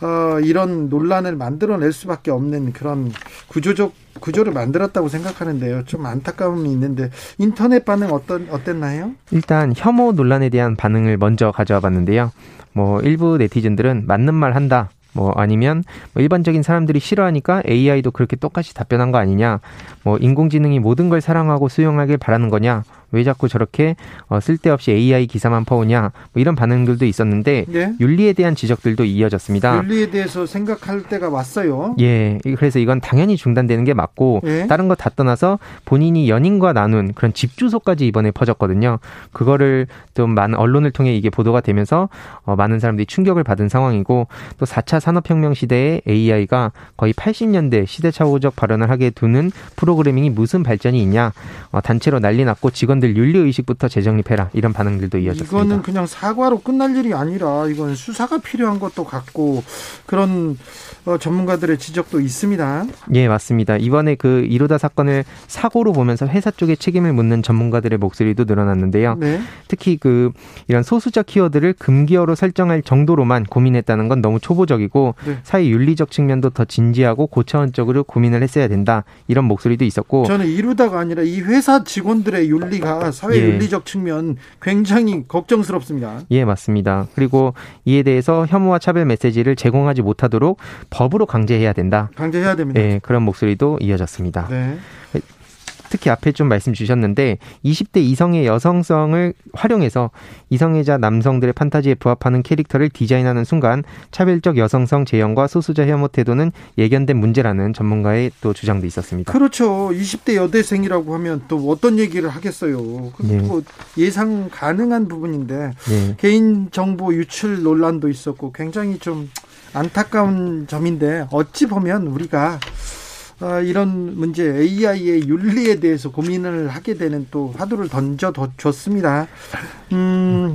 어, 이런 논란을 만들어낼 수밖에 없는 그런 구조적 구조를 만들었다고 생각하는데요. 좀 안타까움이 있는데 인터넷 반응 어떤 어땠나요? 일단 혐오 논란에 대한 반응을 먼저 가져와 봤는데요. 뭐 일부 네티즌들은 맞는 말 한다. 뭐 아니면 뭐 일반적인 사람들이 싫어하니까 AI도 그렇게 똑같이 답변한 거 아니냐. 뭐 인공지능이 모든 걸 사랑하고 수용하길 바라는 거냐. 왜 자꾸 저렇게 어, 쓸데없이 AI 기사만 퍼오냐 뭐 이런 반응들도 있었는데 네? 윤리에 대한 지적들도 이어졌습니다. 윤리에 대해서 생각할 때가 왔어요. 예, 그래서 이건 당연히 중단되는 게 맞고 네? 다른 거 다 떠나서 본인이 연인과 나눈 그런 집 주소까지 이번에 퍼졌거든요. 그거를 좀 많은 언론을 통해 이게 보도가 되면서 어, 많은 사람들이 충격을 받은 상황이고 또 4차 산업혁명 시대에 AI가 거의 80년대 시대착오적 발언을 하게 두는 프로그래밍이 무슨 발전이 있냐 어, 단체로 난리 났고 직원 직원들 윤리 의식부터 재정립해라 이런 반응들도 이어졌습니다. 이거는 그냥 사과로 끝날 일이 아니라 이건 수사가 필요한 것도 같고 그런 어, 전문가들의 지적도 있습니다. 예, 맞습니다. 이번에 그 이루다 사건을 사고로 보면서 회사 쪽에 책임을 묻는 전문가들의 목소리도 늘어났는데요. 네. 특히 그 이런 소수자 키워드를 금기어로 설정할 정도로만 고민했다는 건 너무 초보적이고 네. 사회 윤리적 측면도 더 진지하고 고차원적으로 고민을 했어야 된다. 이런 목소리도 있었고 저는 이루다가 아니라 이 회사 직원들의 윤리가 사회 예. 윤리적 측면 굉장히 걱정스럽습니다. 예, 맞습니다. 그리고 이에 대해서 혐오와 차별 메시지를 제공하지 못하도록 법으로 강제해야 된다. 강제해야 됩니다. 네, 그런 목소리도 이어졌습니다. 네. 특히 앞에 좀 말씀 주셨는데 20대 이성의 여성성을 활용해서 이성애자 남성들의 판타지에 부합하는 캐릭터를 디자인하는 순간 차별적 여성성 재현과 소수자 혐오 태도는 예견된 문제라는 전문가의 또 주장도 있었습니다. 그렇죠. 20대 여대생이라고 하면 또 어떤 얘기를 하겠어요. 네. 뭐 예상 가능한 부분인데 네. 개인 정보 유출 논란도 있었고 굉장히 좀 안타까운 점인데 어찌 보면 우리가 어, 이런 문제 AI의 윤리에 대해서 고민을 하게 되는 또 화두를 던져 줬습니다. 음,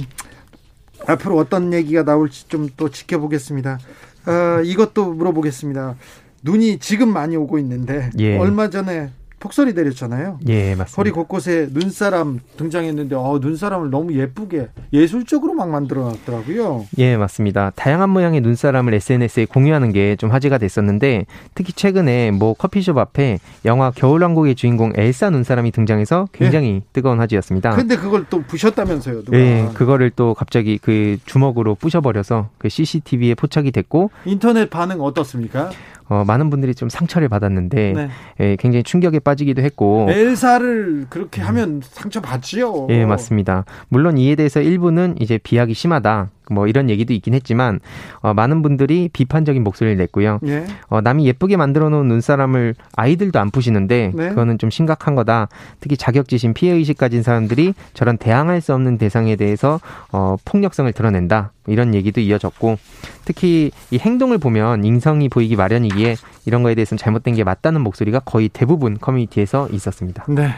앞으로 어떤 얘기가 나올지 좀 또 지켜보겠습니다. 어, 이것도 물어보겠습니다. 눈이 지금 많이 오고 있는데 예. 얼마 전에 폭설이 내렸잖아요. 예, 맞습니다. 거리 곳곳에 눈사람 등장했는데 어, 눈사람을 너무 예쁘게 예술적으로 막 만들어 놨더라고요. 예, 맞습니다. 다양한 모양의 눈사람을 SNS에 공유하는 게 좀 화제가 됐었는데 특히 최근에 뭐 커피숍 앞에 영화 겨울왕국의 주인공 엘사 눈사람이 등장해서 굉장히 예. 뜨거운 화제였습니다. 근데 그걸 또 부셨다면서요, 누가. 예, 그거를 또 갑자기 그 주먹으로 부셔 버려서 그 CCTV에 포착이 됐고 인터넷 반응 어떻습니까? 어, 많은 분들이 좀 상처를 받았는데 네. 예, 굉장히 충격에 빠지기도 했고 엘사를 그렇게 하면 상처 받지요. 예, 맞습니다. 물론 이에 대해서 일부는 이제 비약이 심하다. 뭐 이런 얘기도 있긴 했지만 어, 많은 분들이 비판적인 목소리를 냈고요. 예. 어, 남이 예쁘게 만들어 놓은 눈사람을 아이들도 안 푸시는데 네. 그거는 좀 심각한 거다. 특히 자격지심 피해 의식 가진 사람들이 저런 대항할 수 없는 대상에 대해서 어, 폭력성을 드러낸다. 이런 얘기도 이어졌고 특히 이 행동을 보면 인성이 보이기 마련이기에 이런 거에 대해서는 잘못된 게 맞다는 목소리가 거의 대부분 커뮤니티에서 있었습니다. 네.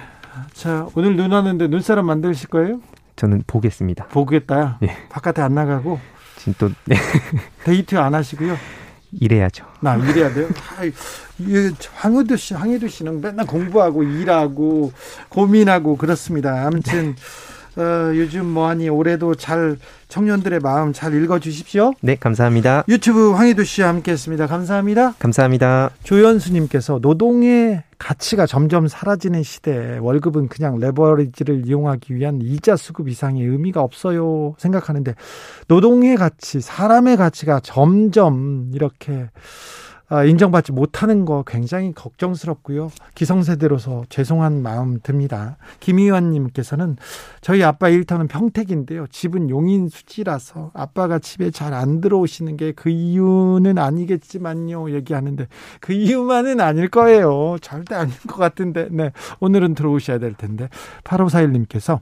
자, 오늘 눈 왔는데 눈사람 만드실 거예요? 저는 보겠습니다. 보겠다. 예. 바깥에 안 나가고. 지금 또 네. 데이트 안 하시고요. 일해야죠. 나 일해야 돼요. 황희도 씨, 황희도 씨는 맨날 공부하고 일하고 고민하고 그렇습니다. 아무튼 어, 요즘 뭐하니 올해도 잘 청년들의 마음 잘 읽어주십시오. 네, 감사합니다. 유튜브 황희도 씨와 함께했습니다. 감사합니다. 감사합니다. 조연수님께서 노동의 가치가 점점 사라지는 시대에 월급은 그냥 레버리지를 이용하기 위한 이자 수급 이상의 의미가 없어요 생각하는데 노동의 가치, 사람의 가치가 점점 이렇게 아, 인정받지 못하는 거 굉장히 걱정스럽고요. 기성세대로서 죄송한 마음 듭니다. 김희원님께서는 저희 아빠 일터는 평택인데요. 집은 용인 수지라서 아빠가 집에 잘 안 들어오시는 게 그 이유는 아니겠지만요. 얘기하는데 그 이유만은 아닐 거예요. 절대 아닐 것 같은데. 네. 오늘은 들어오셔야 될 텐데. 8541님께서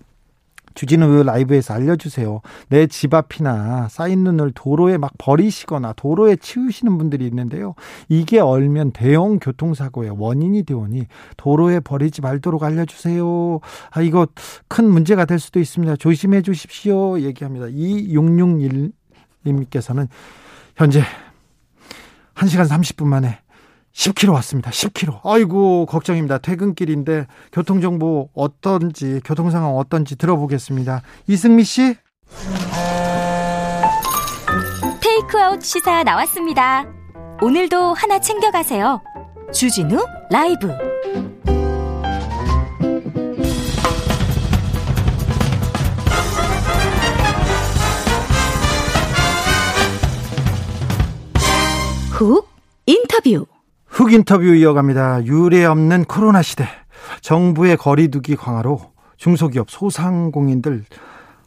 주진우 라이브에서 알려주세요. 내 집 앞이나 쌓인 눈을 도로에 막 버리시거나 도로에 치우시는 분들이 있는데요. 이게 얼면 대형 교통사고의 원인이 되오니 도로에 버리지 말도록 알려주세요. 아, 이거 큰 문제가 될 수도 있습니다. 조심해 주십시오. 얘기합니다. 2661님께서는 현재 1시간 30분 만에 10km 왔습니다. 10km. 아이고, 걱정입니다. 퇴근길인데 교통 정보 어떤지, 교통 상황 어떤지 들어보겠습니다. 이승미 씨? 테이크아웃 시사 나왔습니다. 오늘도 하나 챙겨가세요. 주진우 라이브. 훅 인터뷰. 흑 인터뷰 이어갑니다. 유례 없는 코로나 시대. 정부의 거리두기 강화로 중소기업 소상공인들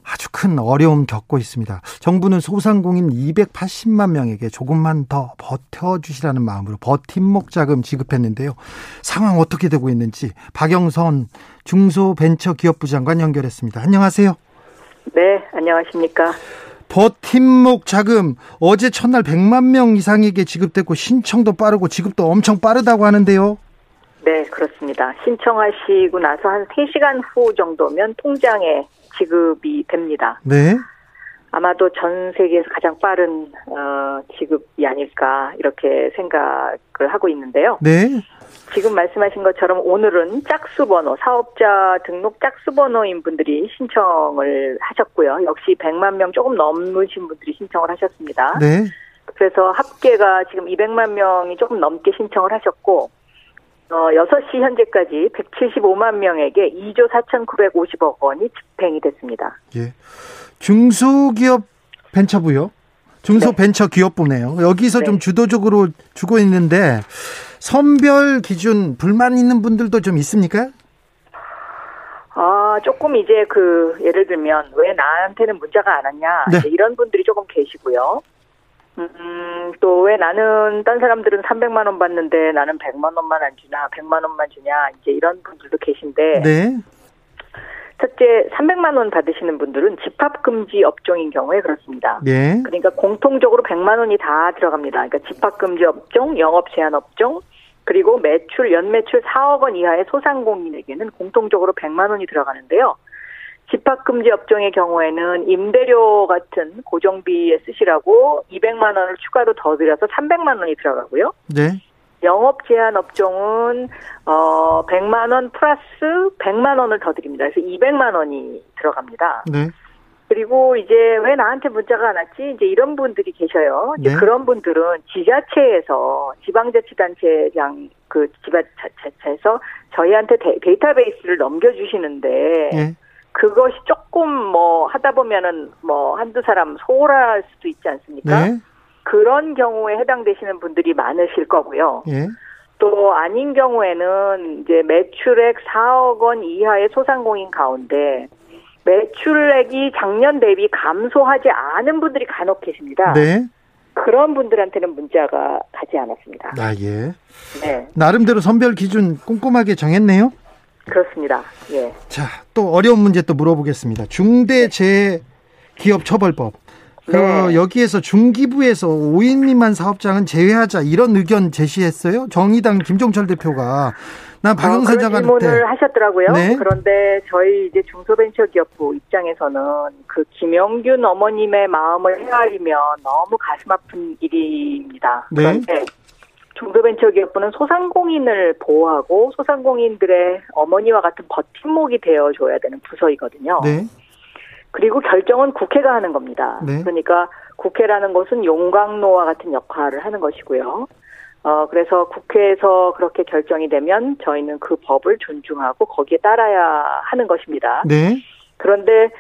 아주 큰 어려움 겪고 있습니다. 정부는 소상공인 280만 명에게 조금만 더 버텨주시라는 마음으로 버팀목 자금 지급했는데요. 상황 어떻게 되고 있는지 박영선 중소벤처기업부 장관 연결했습니다. 안녕하세요. 네, 안녕하십니까. 버팀목 자금 어제 첫날 100만 명 이상에게 지급됐고 신청도 빠르고 지급도 엄청 빠르다고 하는데요. 네, 그렇습니다. 신청하시고 나서 한 3시간 후 정도면 통장에 지급이 됩니다. 네. 아마도 전 세계에서 가장 빠른 어, 지급이 아닐까 이렇게 생각을 하고 있는데요. 네. 지금 말씀하신 것처럼 오늘은 짝수 번호, 사업자 등록 짝수 번호인 분들이 신청을 하셨고요. 역시 100만 명 조금 넘으신 분들이 신청을 하셨습니다. 네. 그래서 합계가 지금 200만 명이 조금 넘게 신청을 하셨고, 어, 6시 현재까지 175만 명에게 2조 4,950억 원이 집행이 됐습니다. 예. 중소기업 벤처부요. 중소벤처기업부네요. 여기서 네. 좀 주도적으로 주고 있는데 선별 기준 불만 있는 분들도 좀 있습니까? 아, 조금 이제 그, 예를 들면, 왜 나한테는 문자가 안 왔냐, 네. 이런 분들이 조금 계시고요. 음, 또 왜 나는, 딴 사람들은 300만원 받는데 나는 100만원만 안 주냐, 100만원만 주냐, 이제 이런 분들도 계신데, 네. 첫째, 300만원 받으시는 분들은 집합금지 업종인 경우에 그렇습니다. 예. 그러니까 공통적으로 100만 원이 다 들어갑니다. 그러니까 집합금지 업종, 영업 제한 업종, 그리고 매출 연매출 4억 원 이하의 소상공인에게는 공통적으로 100만 원이 들어가는데요. 집합금지 업종의 경우에는 임대료 같은 고정비에 쓰시라고 200만 원을 추가로 더 들여서 300만 원이 들어가고요. 네. 영업 제한 업종은 어 100만 원 플러스 100만 원을 더 드립니다. 그래서 200만 원이 들어갑니다. 네. 그리고 이제 왜 나한테 문자가 안 왔지? 이제 이런 분들이 계셔요. 이제 네. 그런 분들은 지자체에서 지방자치단체장 그 지자체에서 저희한테 데, 데이터베이스를 넘겨주시는데 예. 그것이 조금 뭐 하다 보면은 뭐 한두 사람 소홀할 수도 있지 않습니까? 네. 그런 경우에 해당되시는 분들이 많으실 거고요. 예. 또 아닌 경우에는 이제 매출액 4억 원 이하의 소상공인 가운데 매출액이 작년 대비 감소하지 않은 분들이 간혹 계십니다. 네. 그런 분들한테는 문자가 가지 않았습니다. 아, 예. 네, 나름대로 선별 기준 꼼꼼하게 정했네요. 그렇습니다. 예. 자, 또 어려운 문제 또 물어보겠습니다. 중대재해기업처벌법. 그 네. 여기에서 중기부에서 5인 미만 사업장은 제외하자 이런 의견 제시했어요. 정의당 김종철 대표가 나 박영선 어, 장관한테 질문을 하셨더라고요. 네. 그런데 저희 이제 중소벤처기업부 입장에서는 그 김영균 어머님의 마음을 헤아리면 너무 가슴 아픈 일입니다. 네. 그런데 중소벤처기업부는 소상공인을 보호하고 소상공인들의 어머니와 같은 버팀목이 되어줘야 되는 부서이거든요. 네. 그리고 결정은 국회가 하는 겁니다. 네. 그러니까 국회라는 것은 용광로와 같은 역할을 하는 것이고요. 어, 그래서 국회에서 그렇게 결정이 되면 저희는 그 법을 존중하고 거기에 따라야 하는 것입니다. 네. 그런데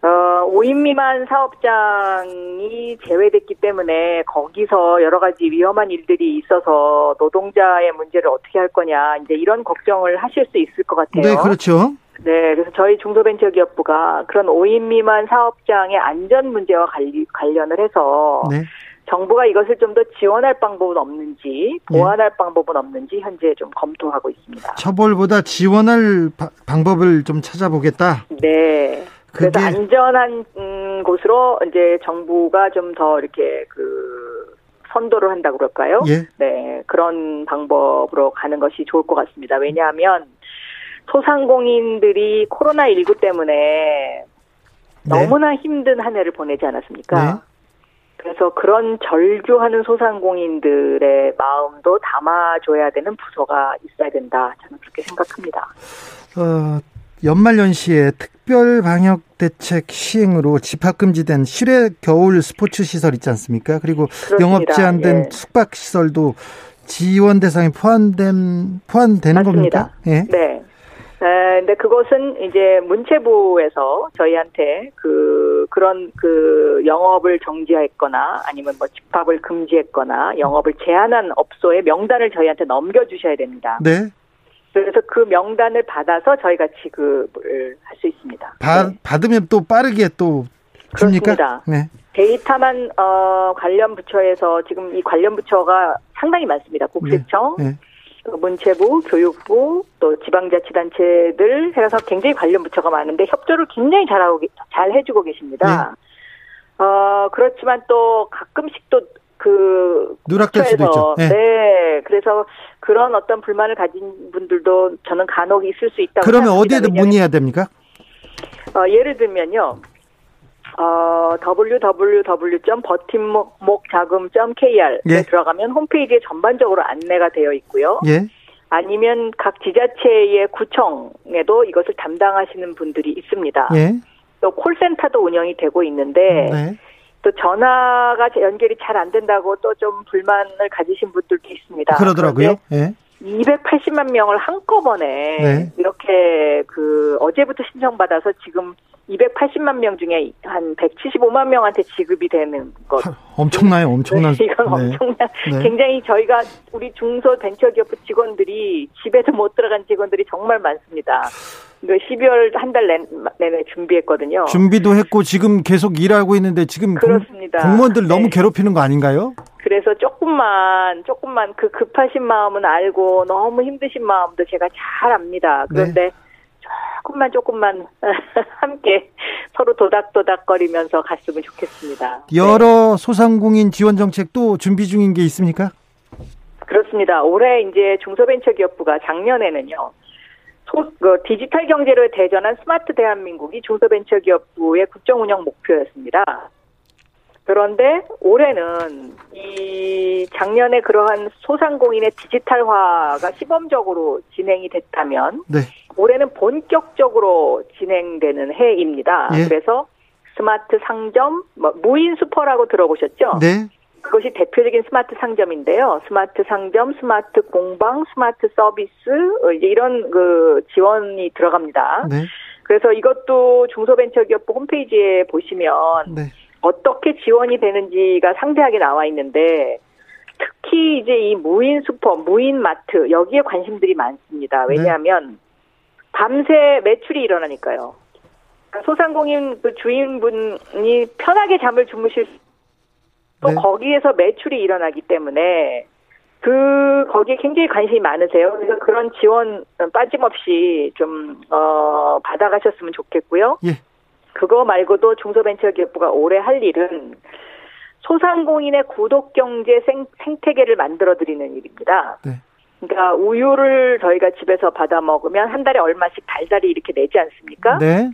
어, 5인 미만 사업장이 제외됐기 때문에 거기서 여러 가지 위험한 일들이 있어서 노동자의 문제를 어떻게 할 거냐 이제 이런 걱정을 하실 수 있을 것 같아요. 네, 그렇죠. 네, 그래서 저희 중소벤처기업부가 그런 5인 미만 사업장의 안전 문제와 관리, 관련을 해서 네. 정부가 이것을 좀 더 지원할 방법은 없는지 네. 보완할 방법은 없는지 현재 좀 검토하고 있습니다. 처벌보다 지원할 바- 방법을 좀 찾아보겠다. 네. 그래서 그게- 안전한 음, 곳으로 이제 정부가 좀 더 이렇게 그 선도를 한다 고 그럴까요? 예. 네, 그런 방법으로 가는 것이 좋을 것 같습니다. 왜냐하면 소상공인들이 코로나 19 때문에 네. 너무나 힘든 한 해를 보내지 않았습니까? 네. 그래서 그런 절규하는 소상공인들의 마음도 담아줘야 되는 부서가 있어야 된다. 저는 그렇게 생각합니다. 어, 연말연시에 특별 방역 대책 시행으로 집합 금지된 실외 겨울 스포츠 시설 있지 않습니까? 그리고 그렇습니다. 영업 제한된 예. 숙박 시설도 지원 대상에 포함된 포함되는 맞습니다. 겁니까? 예. 네. 에, 근데 그것은 이제 문체부에서 저희한테 그 그런 그 영업을 정지했거나 아니면 뭐 집합을 금지했거나 영업을 제한한 업소의 명단을 저희한테 넘겨주셔야 됩니다. 네. 그래서 그 명단을 받아서 저희가 지급을 할 수 있습니다. 받, 네. 받으면 또 빠르게 또 줍니까? 그렇습니다. 네. 데이터만 어, 관련 부처에서 지금 이 관련 부처가 상당히 많습니다. 국세청, 네. 또 문체부, 교육부, 또 지방자치단체들 해서 굉장히 관련 부처가 많은데 협조를 굉장히 잘하고 계- 잘 해주고 계십니다. 어 그렇지만 또 가끔씩 또그 누락될 수도 있죠. 네. 네, 그래서 그런 어떤 불만을 가진 분들도 저는 간혹 있을 수 있다고 그러면 생각합니다. 왜냐하면, 문의해야 됩니까? 어, 예를 들면요. 어, www.버팀목자금.kr에 예. 들어가면 홈페이지에 전반적으로 안내가 되어 있고요. 예. 아니면 각 지자체의 구청에도 이것을 담당하시는 분들이 있습니다. 예. 또 콜센터도 운영이 되고 있는데 네. 또 전화가 연결이 잘 안 된다고 또 좀 불만을 가지신 분들도 있습니다. 그러더라고요. 예. 280만 명을 한꺼번에 네. 이렇게 그 어제부터 신청받아서 지금 280만 명 중에 한 175만 명한테 지급이 되는 것. 하, 엄청나요, 엄청난. 네, 이건 네. 엄청난 네. 굉장히 저희가 우리 중소 벤처기업 직원들이 집에도 못 들어간 직원들이 정말 많습니다. 그 12월 한 달 내내 준비했거든요. 준비도 했고 지금 계속 일하고 있는데 지금 공- 그렇습니다. 공무원들 너무 네. 괴롭히는 거 아닌가요? 그래서 조금만 조금만 그 급하신 마음은 알고 너무 힘드신 마음도 제가 잘 압니다. 네. 그런데 조금만 조금만 함께 서로 도닥도닥거리면서 갔으면 좋겠습니다. 네. 여러 소상공인 지원 정책도 준비 중인 게 있습니까? 그렇습니다. 올해 이제 중소벤처기업부가 작년에는요. 소, 그 디지털 경제를 대전한 스마트 대한민국이 중소벤처기업부의 국정운영 목표였습니다. 그런데 올해는 이 작년에 그러한 소상공인의 디지털화가 시범적으로 진행이 됐다면 네. 올해는 본격적으로 진행되는 해입니다. 예. 그래서 스마트 상점, 뭐 무인 슈퍼라고 들어보셨죠? 네. 그것이 대표적인 스마트 상점인데요. 스마트 상점, 스마트 공방, 스마트 서비스 어, 이제 이런 그 지원이 들어갑니다. 네. 그래서 이것도 중소벤처기업부 홈페이지에 보시면 네. 어떻게 지원이 되는지가 상세하게 나와 있는데 특히 이제 이 무인 슈퍼, 무인 마트 여기에 관심들이 많습니다. 왜냐하면 밤새 매출이 일어나니까요. 소상공인 그 주인분이 편하게 잠을 주무실 또 네. 거기에서 매출이 일어나기 때문에 그 거기에 굉장히 관심이 많으세요. 그래서 그런 지원 빠짐없이 좀 어, 받아가셨으면 좋겠고요. 예. 그거 말고도 중소벤처기업부가 올해 할 일은 소상공인의 구독 경제 생, 생태계를 만들어 드리는 일입니다. 네. 그러니까 우유를 저희가 집에서 받아 먹으면 한 달에 얼마씩 달달이 이렇게 내지 않습니까? 네.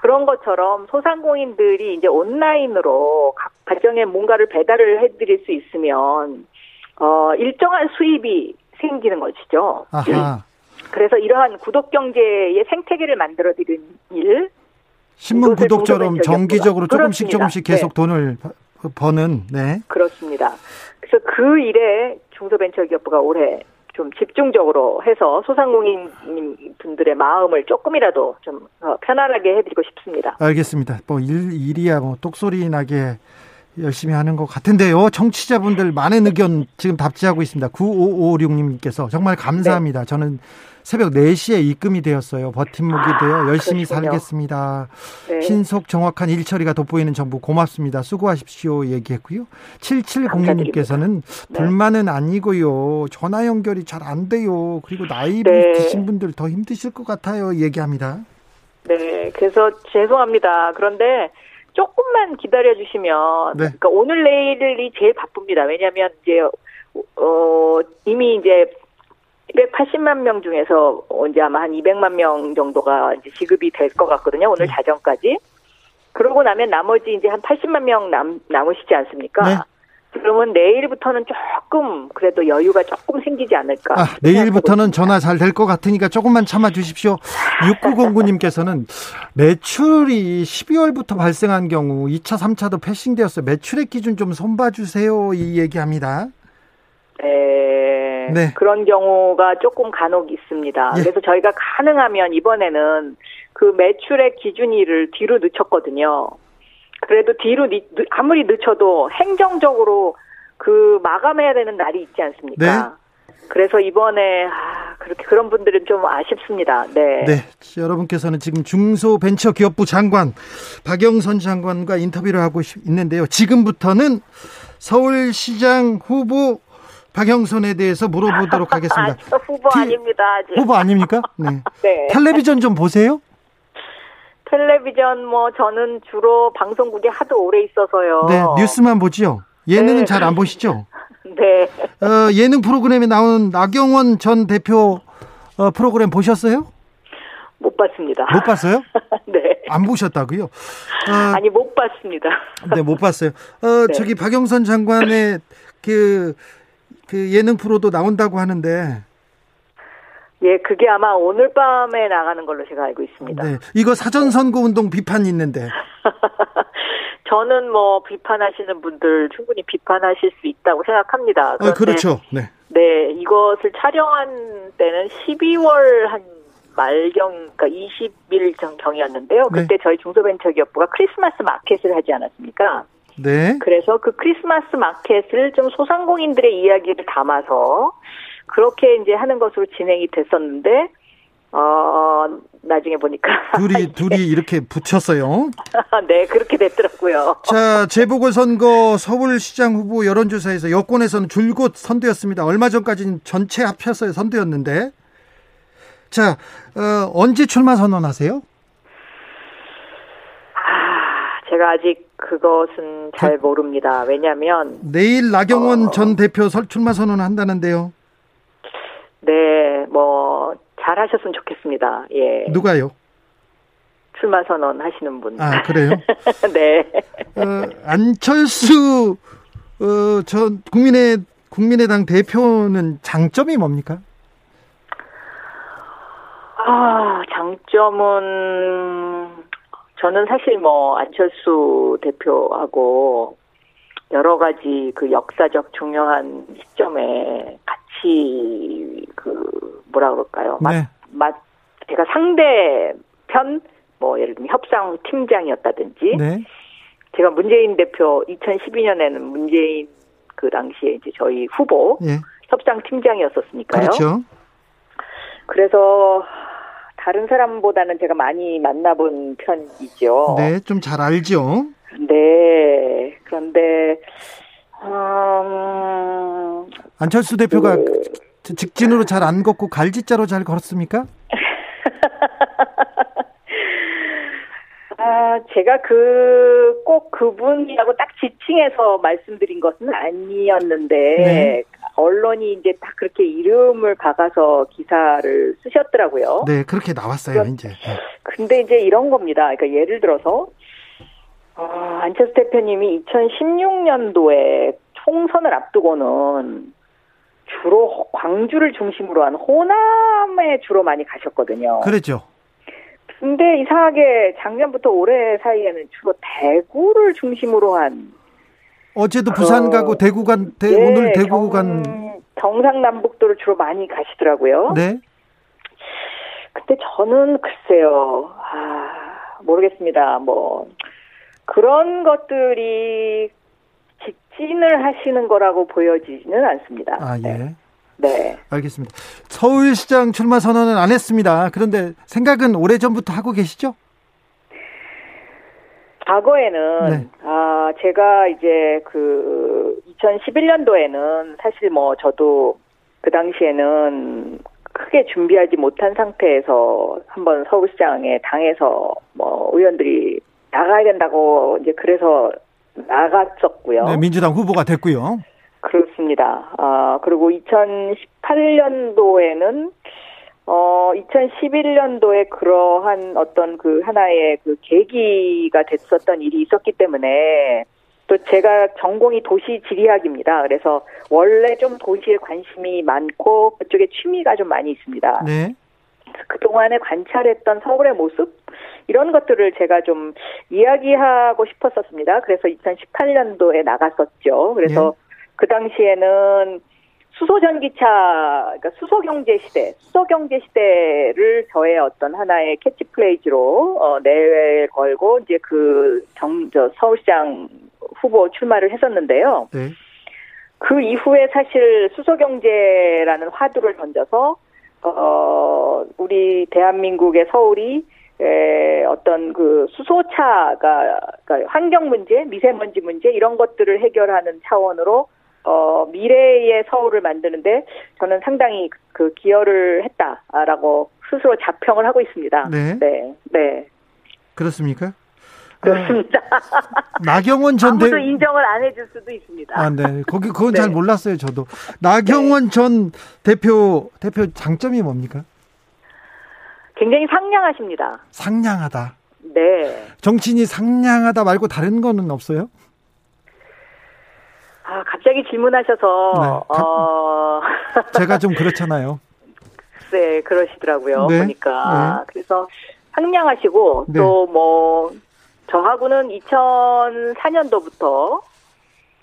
그런 것처럼 소상공인들이 이제 온라인으로 각 가정에 뭔가를 배달을 해드릴 수 있으면 어 일정한 수입이 생기는 것이죠. 아하. 그래서 이러한 구독 경제의 생태계를 만들어 드리는 일 신문 구독처럼 정기적으로 조금씩 그렇습니다. 조금씩 계속 네. 돈을 버- 버는 네. 그렇습니다. 그래서 그 일에 중소벤처기업부가 올해 좀 집중적으로 해서 소상공인 분들의 마음을 조금이라도 좀 어, 편안하게 해드리고 싶습니다. 알겠습니다. 뭐 일, 일이야 뭐 똑소리 나게 열심히 하는 것 같은데요. 청취자분들 많은 의견 지금 답지하고 있습니다. 9556님께서 정말 감사합니다. 네. 저는 새벽 4시에 입금이 되었어요. 버팀목이 되어 열심히 아, 그러시군요. 살겠습니다. 네. 신속 정확한 일처리가 돋보이는 정부 고맙습니다. 수고하십시오 얘기했고요. 7702님께서는 네. 불만은 아니고요. 전화 연결이 잘 안 돼요. 그리고 나이 네. 드신 분들 더 힘드실 것 같아요. 얘기합니다. 네, 그래서 죄송합니다. 그런데 조금만 기다려 주시면, 네. 그러니까 오늘 내일이 제일 바쁩니다. 왜냐하면 이제 어 이미 이제 280만 명 중에서 이제 아마 한 200만 명 정도가 이제 지급이 될 것 같거든요. 오늘 네. 자정까지. 그러고 나면 나머지 이제 한 80만 명 남, 남으시지 않습니까? 네. 그러면 내일부터는 조금 그래도 여유가 조금 생기지 않을까. 아, 내일부터는 전화 잘 될 것 같으니까 조금만 참아 주십시오. 6909님께서는 매출이 12월부터 발생한 경우 2차, 3차도 패싱되었어요. 매출액 기준 좀 손봐 주세요. 이 얘기합니다. 네, 네. 그런 경우가 조금 간혹 있습니다. 예. 그래서 저희가 가능하면 이번에는 그 매출의 기준일을 뒤로 늦췄거든요. 그래도 뒤로 늦, 늦- 아무리 늦춰도 행정적으로 그 마감해야 되는 날이 있지 않습니까? 네. 그래서 이번에 아, 그렇게 그런 분들은 좀 아쉽습니다. 네. 네. 여러분께서는 지금 중소벤처기업부 장관 박영선 장관과 인터뷰를 하고 있- 있는데요. 지금부터는 서울시장 후보 박영선에 대해서 물어보도록 하겠습니다. 아, 저 후보 디- 아닙니다. 아직. 후보 아닙니까? 네. 네. 텔레비전 좀 보세요? 텔레비전 뭐 저는 주로 방송국에 하도 오래 있어서요. 네. 뉴스만 보지요. 예능은 네. 잘안 보시죠? 네. 어, 예능 프로그램에 나온 나경원 전 대표 어, 프로그램 보셨어요? 못 봤습니다. 못 봤어요? 네. 안 보셨다고요? 어, 아니 못 봤습니다. 네, 못 봤어요. 어, 네. 저기 박영선 장관의 그, 그 예능 프로도 나온다고 하는데, 예, 그게 아마 오늘 밤에 나가는 걸로 제가 알고 있습니다. 네, 이거 사전 선거 운동 비판이 있는데, 저는 뭐 비판하시는 분들 충분히 비판하실 수 있다고 생각합니다. 어, 그런데 그렇죠. 네, 네, 이것을 촬영한 때는 12월 한 말경, 그러니까 20일 전경이었는데요. 네. 그때 저희 중소벤처기업부가 크리스마스 마켓을 하지 않았습니까? 네, 그래서 그 크리스마스 마켓을 좀 소상공인들의 이야기를 담아서 그렇게 이제 하는 것으로 진행이 됐었는데, 어, 나중에 보니까. 둘이 둘이 이렇게 붙였어요. 네, 그렇게 됐더라고요. 자, 재보궐 선거 서울시장 후보 여론조사에서 여권에서는 줄곧 선두였습니다. 얼마 전까지는 전체 합쳐서 선두였는데, 자, 어, 언제 출마 선언하세요? 아, 제가 아직 그것은 잘 모릅니다. 왜냐면, 내일 나경원 어. 전 대표 설 출마 선언한다는데요. 네, 뭐, 잘 하셨으면 좋겠습니다. 예. 누가요? 출마 선언 하시는 분. 아, 그래요? 네. 어, 안철수 어, 전 국민의 국민의당 대표는 장점이 뭡니까? 아, 장점은, 저는 사실 뭐, 안철수 대표하고, 여러 가지 그 역사적 중요한 시점에 같이, 그, 뭐라 그럴까요? 맞, 네. 맞, 제가 상대편, 뭐, 예를 들면 협상 팀장이었다든지, 네. 제가 문재인 대표 2012년에는 문재인 그 당시에 이제 저희 후보 예. 협상 팀장이었었으니까요. 그렇죠. 그래서 다른 사람보다는 제가 많이 만나본 편이죠. 네, 좀 잘 알죠. 네. 그런데 음, 안철수 대표가 그- 직진으로 잘 안 걷고 갈짓자로 잘 걸었습니까? 아, 제가 그 꼭 그분이라고 딱 지칭해서 말씀드린 것은 아니었는데 네. 언론이 이제 딱 그렇게 이름을 박아서 기사를 쓰셨더라고요. 네, 그렇게 나왔어요, 이제. 네. 근데 이제 이런 겁니다. 그러니까 예를 들어서 아, 안철수 대표님이 2016년도에 총선을 앞두고는 주로 광주를 중심으로 한 호남에 주로 많이 가셨거든요. 그랬죠. 근데 이상하게 작년부터 올해 사이에는 주로 대구를 중심으로 한 어제도 부산 어, 가고 대구 간, 대, 예, 오늘 대구 경- 간, 경상남북도를 주로 많이 가시더라고요. 네. 근데 저는 글쎄요, 아, 모르겠습니다. 뭐, 그런 것들이 직진을 하시는 거라고 보여지지는 않습니다. 아, 예. 네. 네. 알겠습니다. 서울시장 출마 선언은 안 했습니다. 그런데 생각은 오래전부터 하고 계시죠? 과거에는, 네. 아, 제가 이제 그, 2011년도에는 사실 뭐 저도 그 당시에는 크게 준비하지 못한 상태에서 한번 서울시장에 당에서 뭐 의원들이 나가야 된다고 이제 그래서 나갔었고요. 네, 민주당 후보가 됐고요. 그렇습니다. 아, 그리고 2018년도에는 어 2011년도에 그러한 어떤 그 하나의 그 계기가 됐었던 일이 있었기 때문에 또 제가 전공이 도시 지리학입니다. 그래서 원래 좀 도시에 관심이 많고 그쪽에 취미가 좀 많이 있습니다. 네. 그동안에 관찰했던 서울의 모습 이런 것들을 제가 좀 이야기하고 싶었었습니다. 그래서 2018년도에 나갔었죠. 그래서 그 당시에는 수소 전기차, 그러니까 수소 경제 시대, 수소 경제 시대를 저의 어떤 하나의 캐치프레이즈로 어, 내걸고 이제 그 정, 저 서울시장 후보 출마를 했었는데요. 네. 그 이후에 사실 수소 경제라는 화두를 던져서 어 우리 대한민국의 서울이 에, 어떤 그 수소차가 그러니까 환경 문제, 미세먼지 문제 이런 것들을 해결하는 차원으로 어 미래의 서울을 만드는데 저는 상당히 그 기여를 했다라고 스스로 자평을 하고 있습니다. 네. 네. 네. 그렇습니까? 그렇습니다. 나경원 전 아무도 대, 인정을 안 해줄 수도 있습니다. 아, 네. 거기 그건 네. 잘 몰랐어요, 저도. 나경원 전 대표 대표 장점이 뭡니까? 굉장히 상냥하십니다. 상냥하다. 네. 정치인이 상냥하다 말고 다른 거는 없어요? 아, 갑자기 질문하셔서, 네. 가- 어, 제가 좀 그렇잖아요. 글쎄, 그러시더라고요. 네. 보니까. 그래서 상냥하시고, 네. 또 뭐, 저하고는 2004년도부터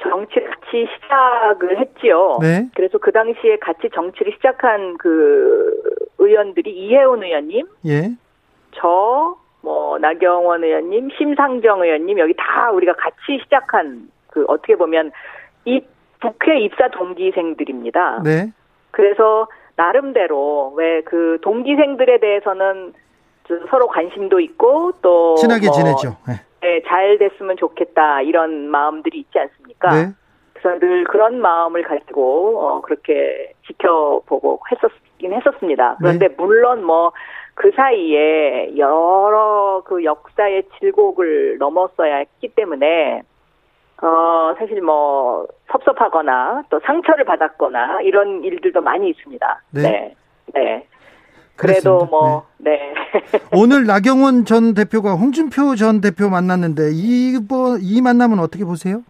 정치를 같이 시작을 했지요. 네. 그래서 그 당시에 같이 정치를 시작한 그 의원들이 이혜원 의원님, 예. 저, 뭐, 나경원 의원님, 심상정 의원님, 여기 다 우리가 같이 시작한, 그, 어떻게 보면, 이 국회 입사 동기생들입니다. 네. 그래서, 나름대로, 왜 그 동기생들에 대해서는 좀 서로 관심도 있고, 또. 친하게 뭐, 지내죠. 네. 네, 잘 됐으면 좋겠다, 이런 마음들이 있지 않습니까? 네. 그래서 늘 그런 마음을 가지고 어, 그렇게 지켜보고 했었긴 했었습니다. 그런데 네. 물론 뭐 그 사이에 여러 그 역사의 질곡을 넘었어야 했기 때문에 어 사실 뭐 섭섭하거나 또 상처를 받았거나 이런 일들도 많이 있습니다. 네. 네. 네. 그래도. 뭐 네. 오늘 나경원 전 대표가 홍준표 전 대표 만났는데 이번 이 만남은 어떻게 보세요?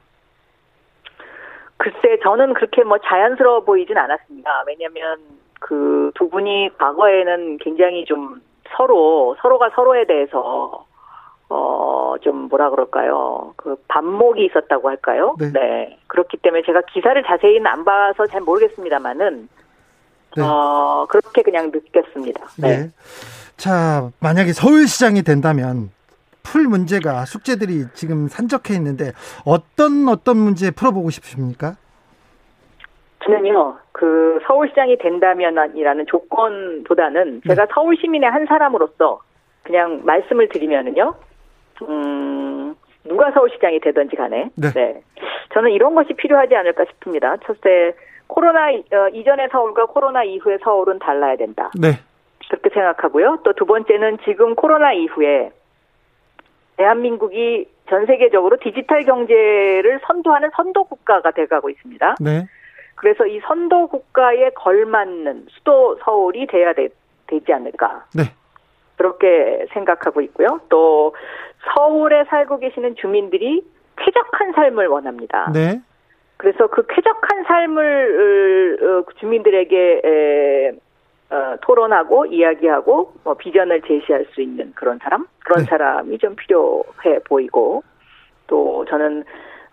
글쎄, 저는 그렇게 뭐 자연스러워 보이진 않았습니다. 왜냐면 그 두 분이 과거에는 굉장히 좀 서로, 서로가 서로에 대해서, 어, 좀 뭐라 그럴까요. 그 반목이 있었다고 할까요? 네. 그렇기 때문에 제가 기사를 자세히는 안 봐서 잘 모르겠습니다만은, 네. 어, 그렇게 그냥 느꼈습니다. 네. 네. 자, 만약에 서울시장이 된다면 풀 문제가 숙제들이 지금 산적해 있는데 어떤 어떤 문제 풀어보고 싶으십니까? 저는요, 그 서울시장이 된다면이라는 조건보다는 제가 서울 시민의 한 사람으로서 그냥 말씀을 드리면은요, 음, 누가 서울시장이 되든지 간에, 네. 저는 이런 것이 필요하지 않을까 싶습니다. 첫째, 코로나 어, 이전의 서울과 코로나 이후의 서울은 달라야 된다. 네. 그렇게 생각하고요. 또 두 번째는 지금 코로나 이후에 대한민국이 전 세계적으로 디지털 경제를 선도하는 선도 국가가 돼가고 있습니다. 네. 그래서 이 선도 국가에 걸맞는 수도 서울이 돼야 되, 지 않을까. 네. 그렇게 생각하고 있고요. 또 서울에 살고 계시는 주민들이 쾌적한 삶을 원합니다. 네. 그래서 그 쾌적한 삶을 어, 주민들에게 에, 어, 토론하고 이야기하고 뭐 비전을 제시할 수 있는 그런 사람 그런 네. 사람이 좀 필요해 보이고 또 저는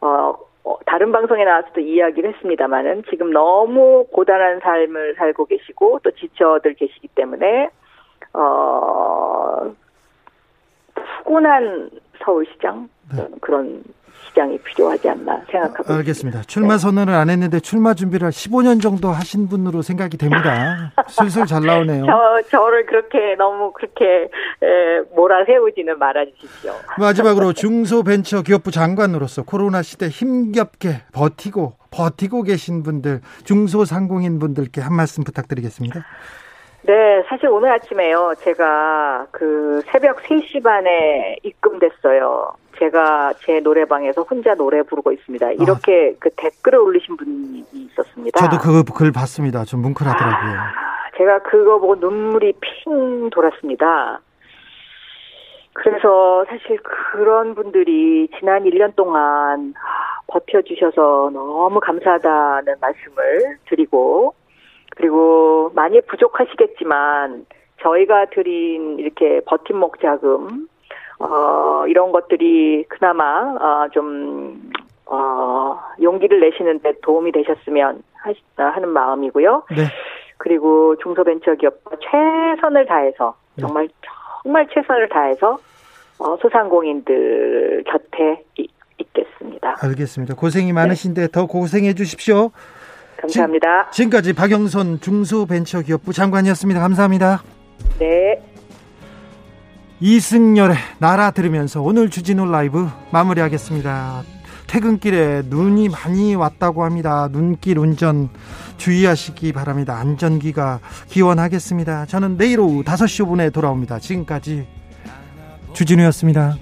어, 어, 다른 방송에 나와서도 이야기를 했습니다마는 지금 너무 고단한 삶을 살고 계시고 또 지쳐들 계시기 때문에 어 푸근한 서울시장 네. 그런 시장이 필요하지 않나 생각하고 알겠습니다. 출마 선언을 안 했는데 출마 준비를 15년 정도 하신 분으로 생각이 됩니다. 술술 잘 나오네요. 저 저를 그렇게 너무 그렇게 에, 몰아세우지는 말아 주십시오. 마지막으로 중소벤처기업부 장관으로서 코로나 시대 힘겹게 버티고 버티고 계신 분들 중소상공인 분들께 한 말씀 부탁드리겠습니다. 네, 사실 오늘 아침에요. 제가 그 새벽 3시 반에 입금됐어요. 제가 제 노래방에서 혼자 노래 부르고 있습니다. 이렇게 그 댓글을 올리신 분이 있었습니다. 저도 그 글 봤습니다. 좀 뭉클하더라고요. 아, 제가 그거 보고 눈물이 핑 돌았습니다. 그래서 사실 그런 분들이 지난 1년 동안 아, 버텨주셔서 너무 감사하다는 말씀을 드리고, 그리고 많이 부족하시겠지만, 저희가 드린 이렇게 버팀목 자금, 어, 이런 것들이 그나마, 어, 좀, 어, 용기를 내시는데 도움이 되셨으면 하시, 하는 마음이고요. 네. 그리고 중소벤처기업과 최선을 다해서 정말 정말 최선을 다해서 어, 소상공인들 곁에 이- 있겠습니다. 알겠습니다. 고생이 많으신데 더 고생해 주십시오. 감사합니다. 지 금까지 박영선 중소벤처기업부 장관이었습니다. 감사합니다. 네. 이승열의 나라 들으면서 오늘 주진우 라이브 마무리하겠습니다. 퇴근길에 눈이 많이 왔다고 합니다. 눈길 운전 주의하시기 바랍니다. 안전기가 기원하겠습니다. 저는 내일 오후 5시 5분에 돌아옵니다. 지금까지 주진우였습니다.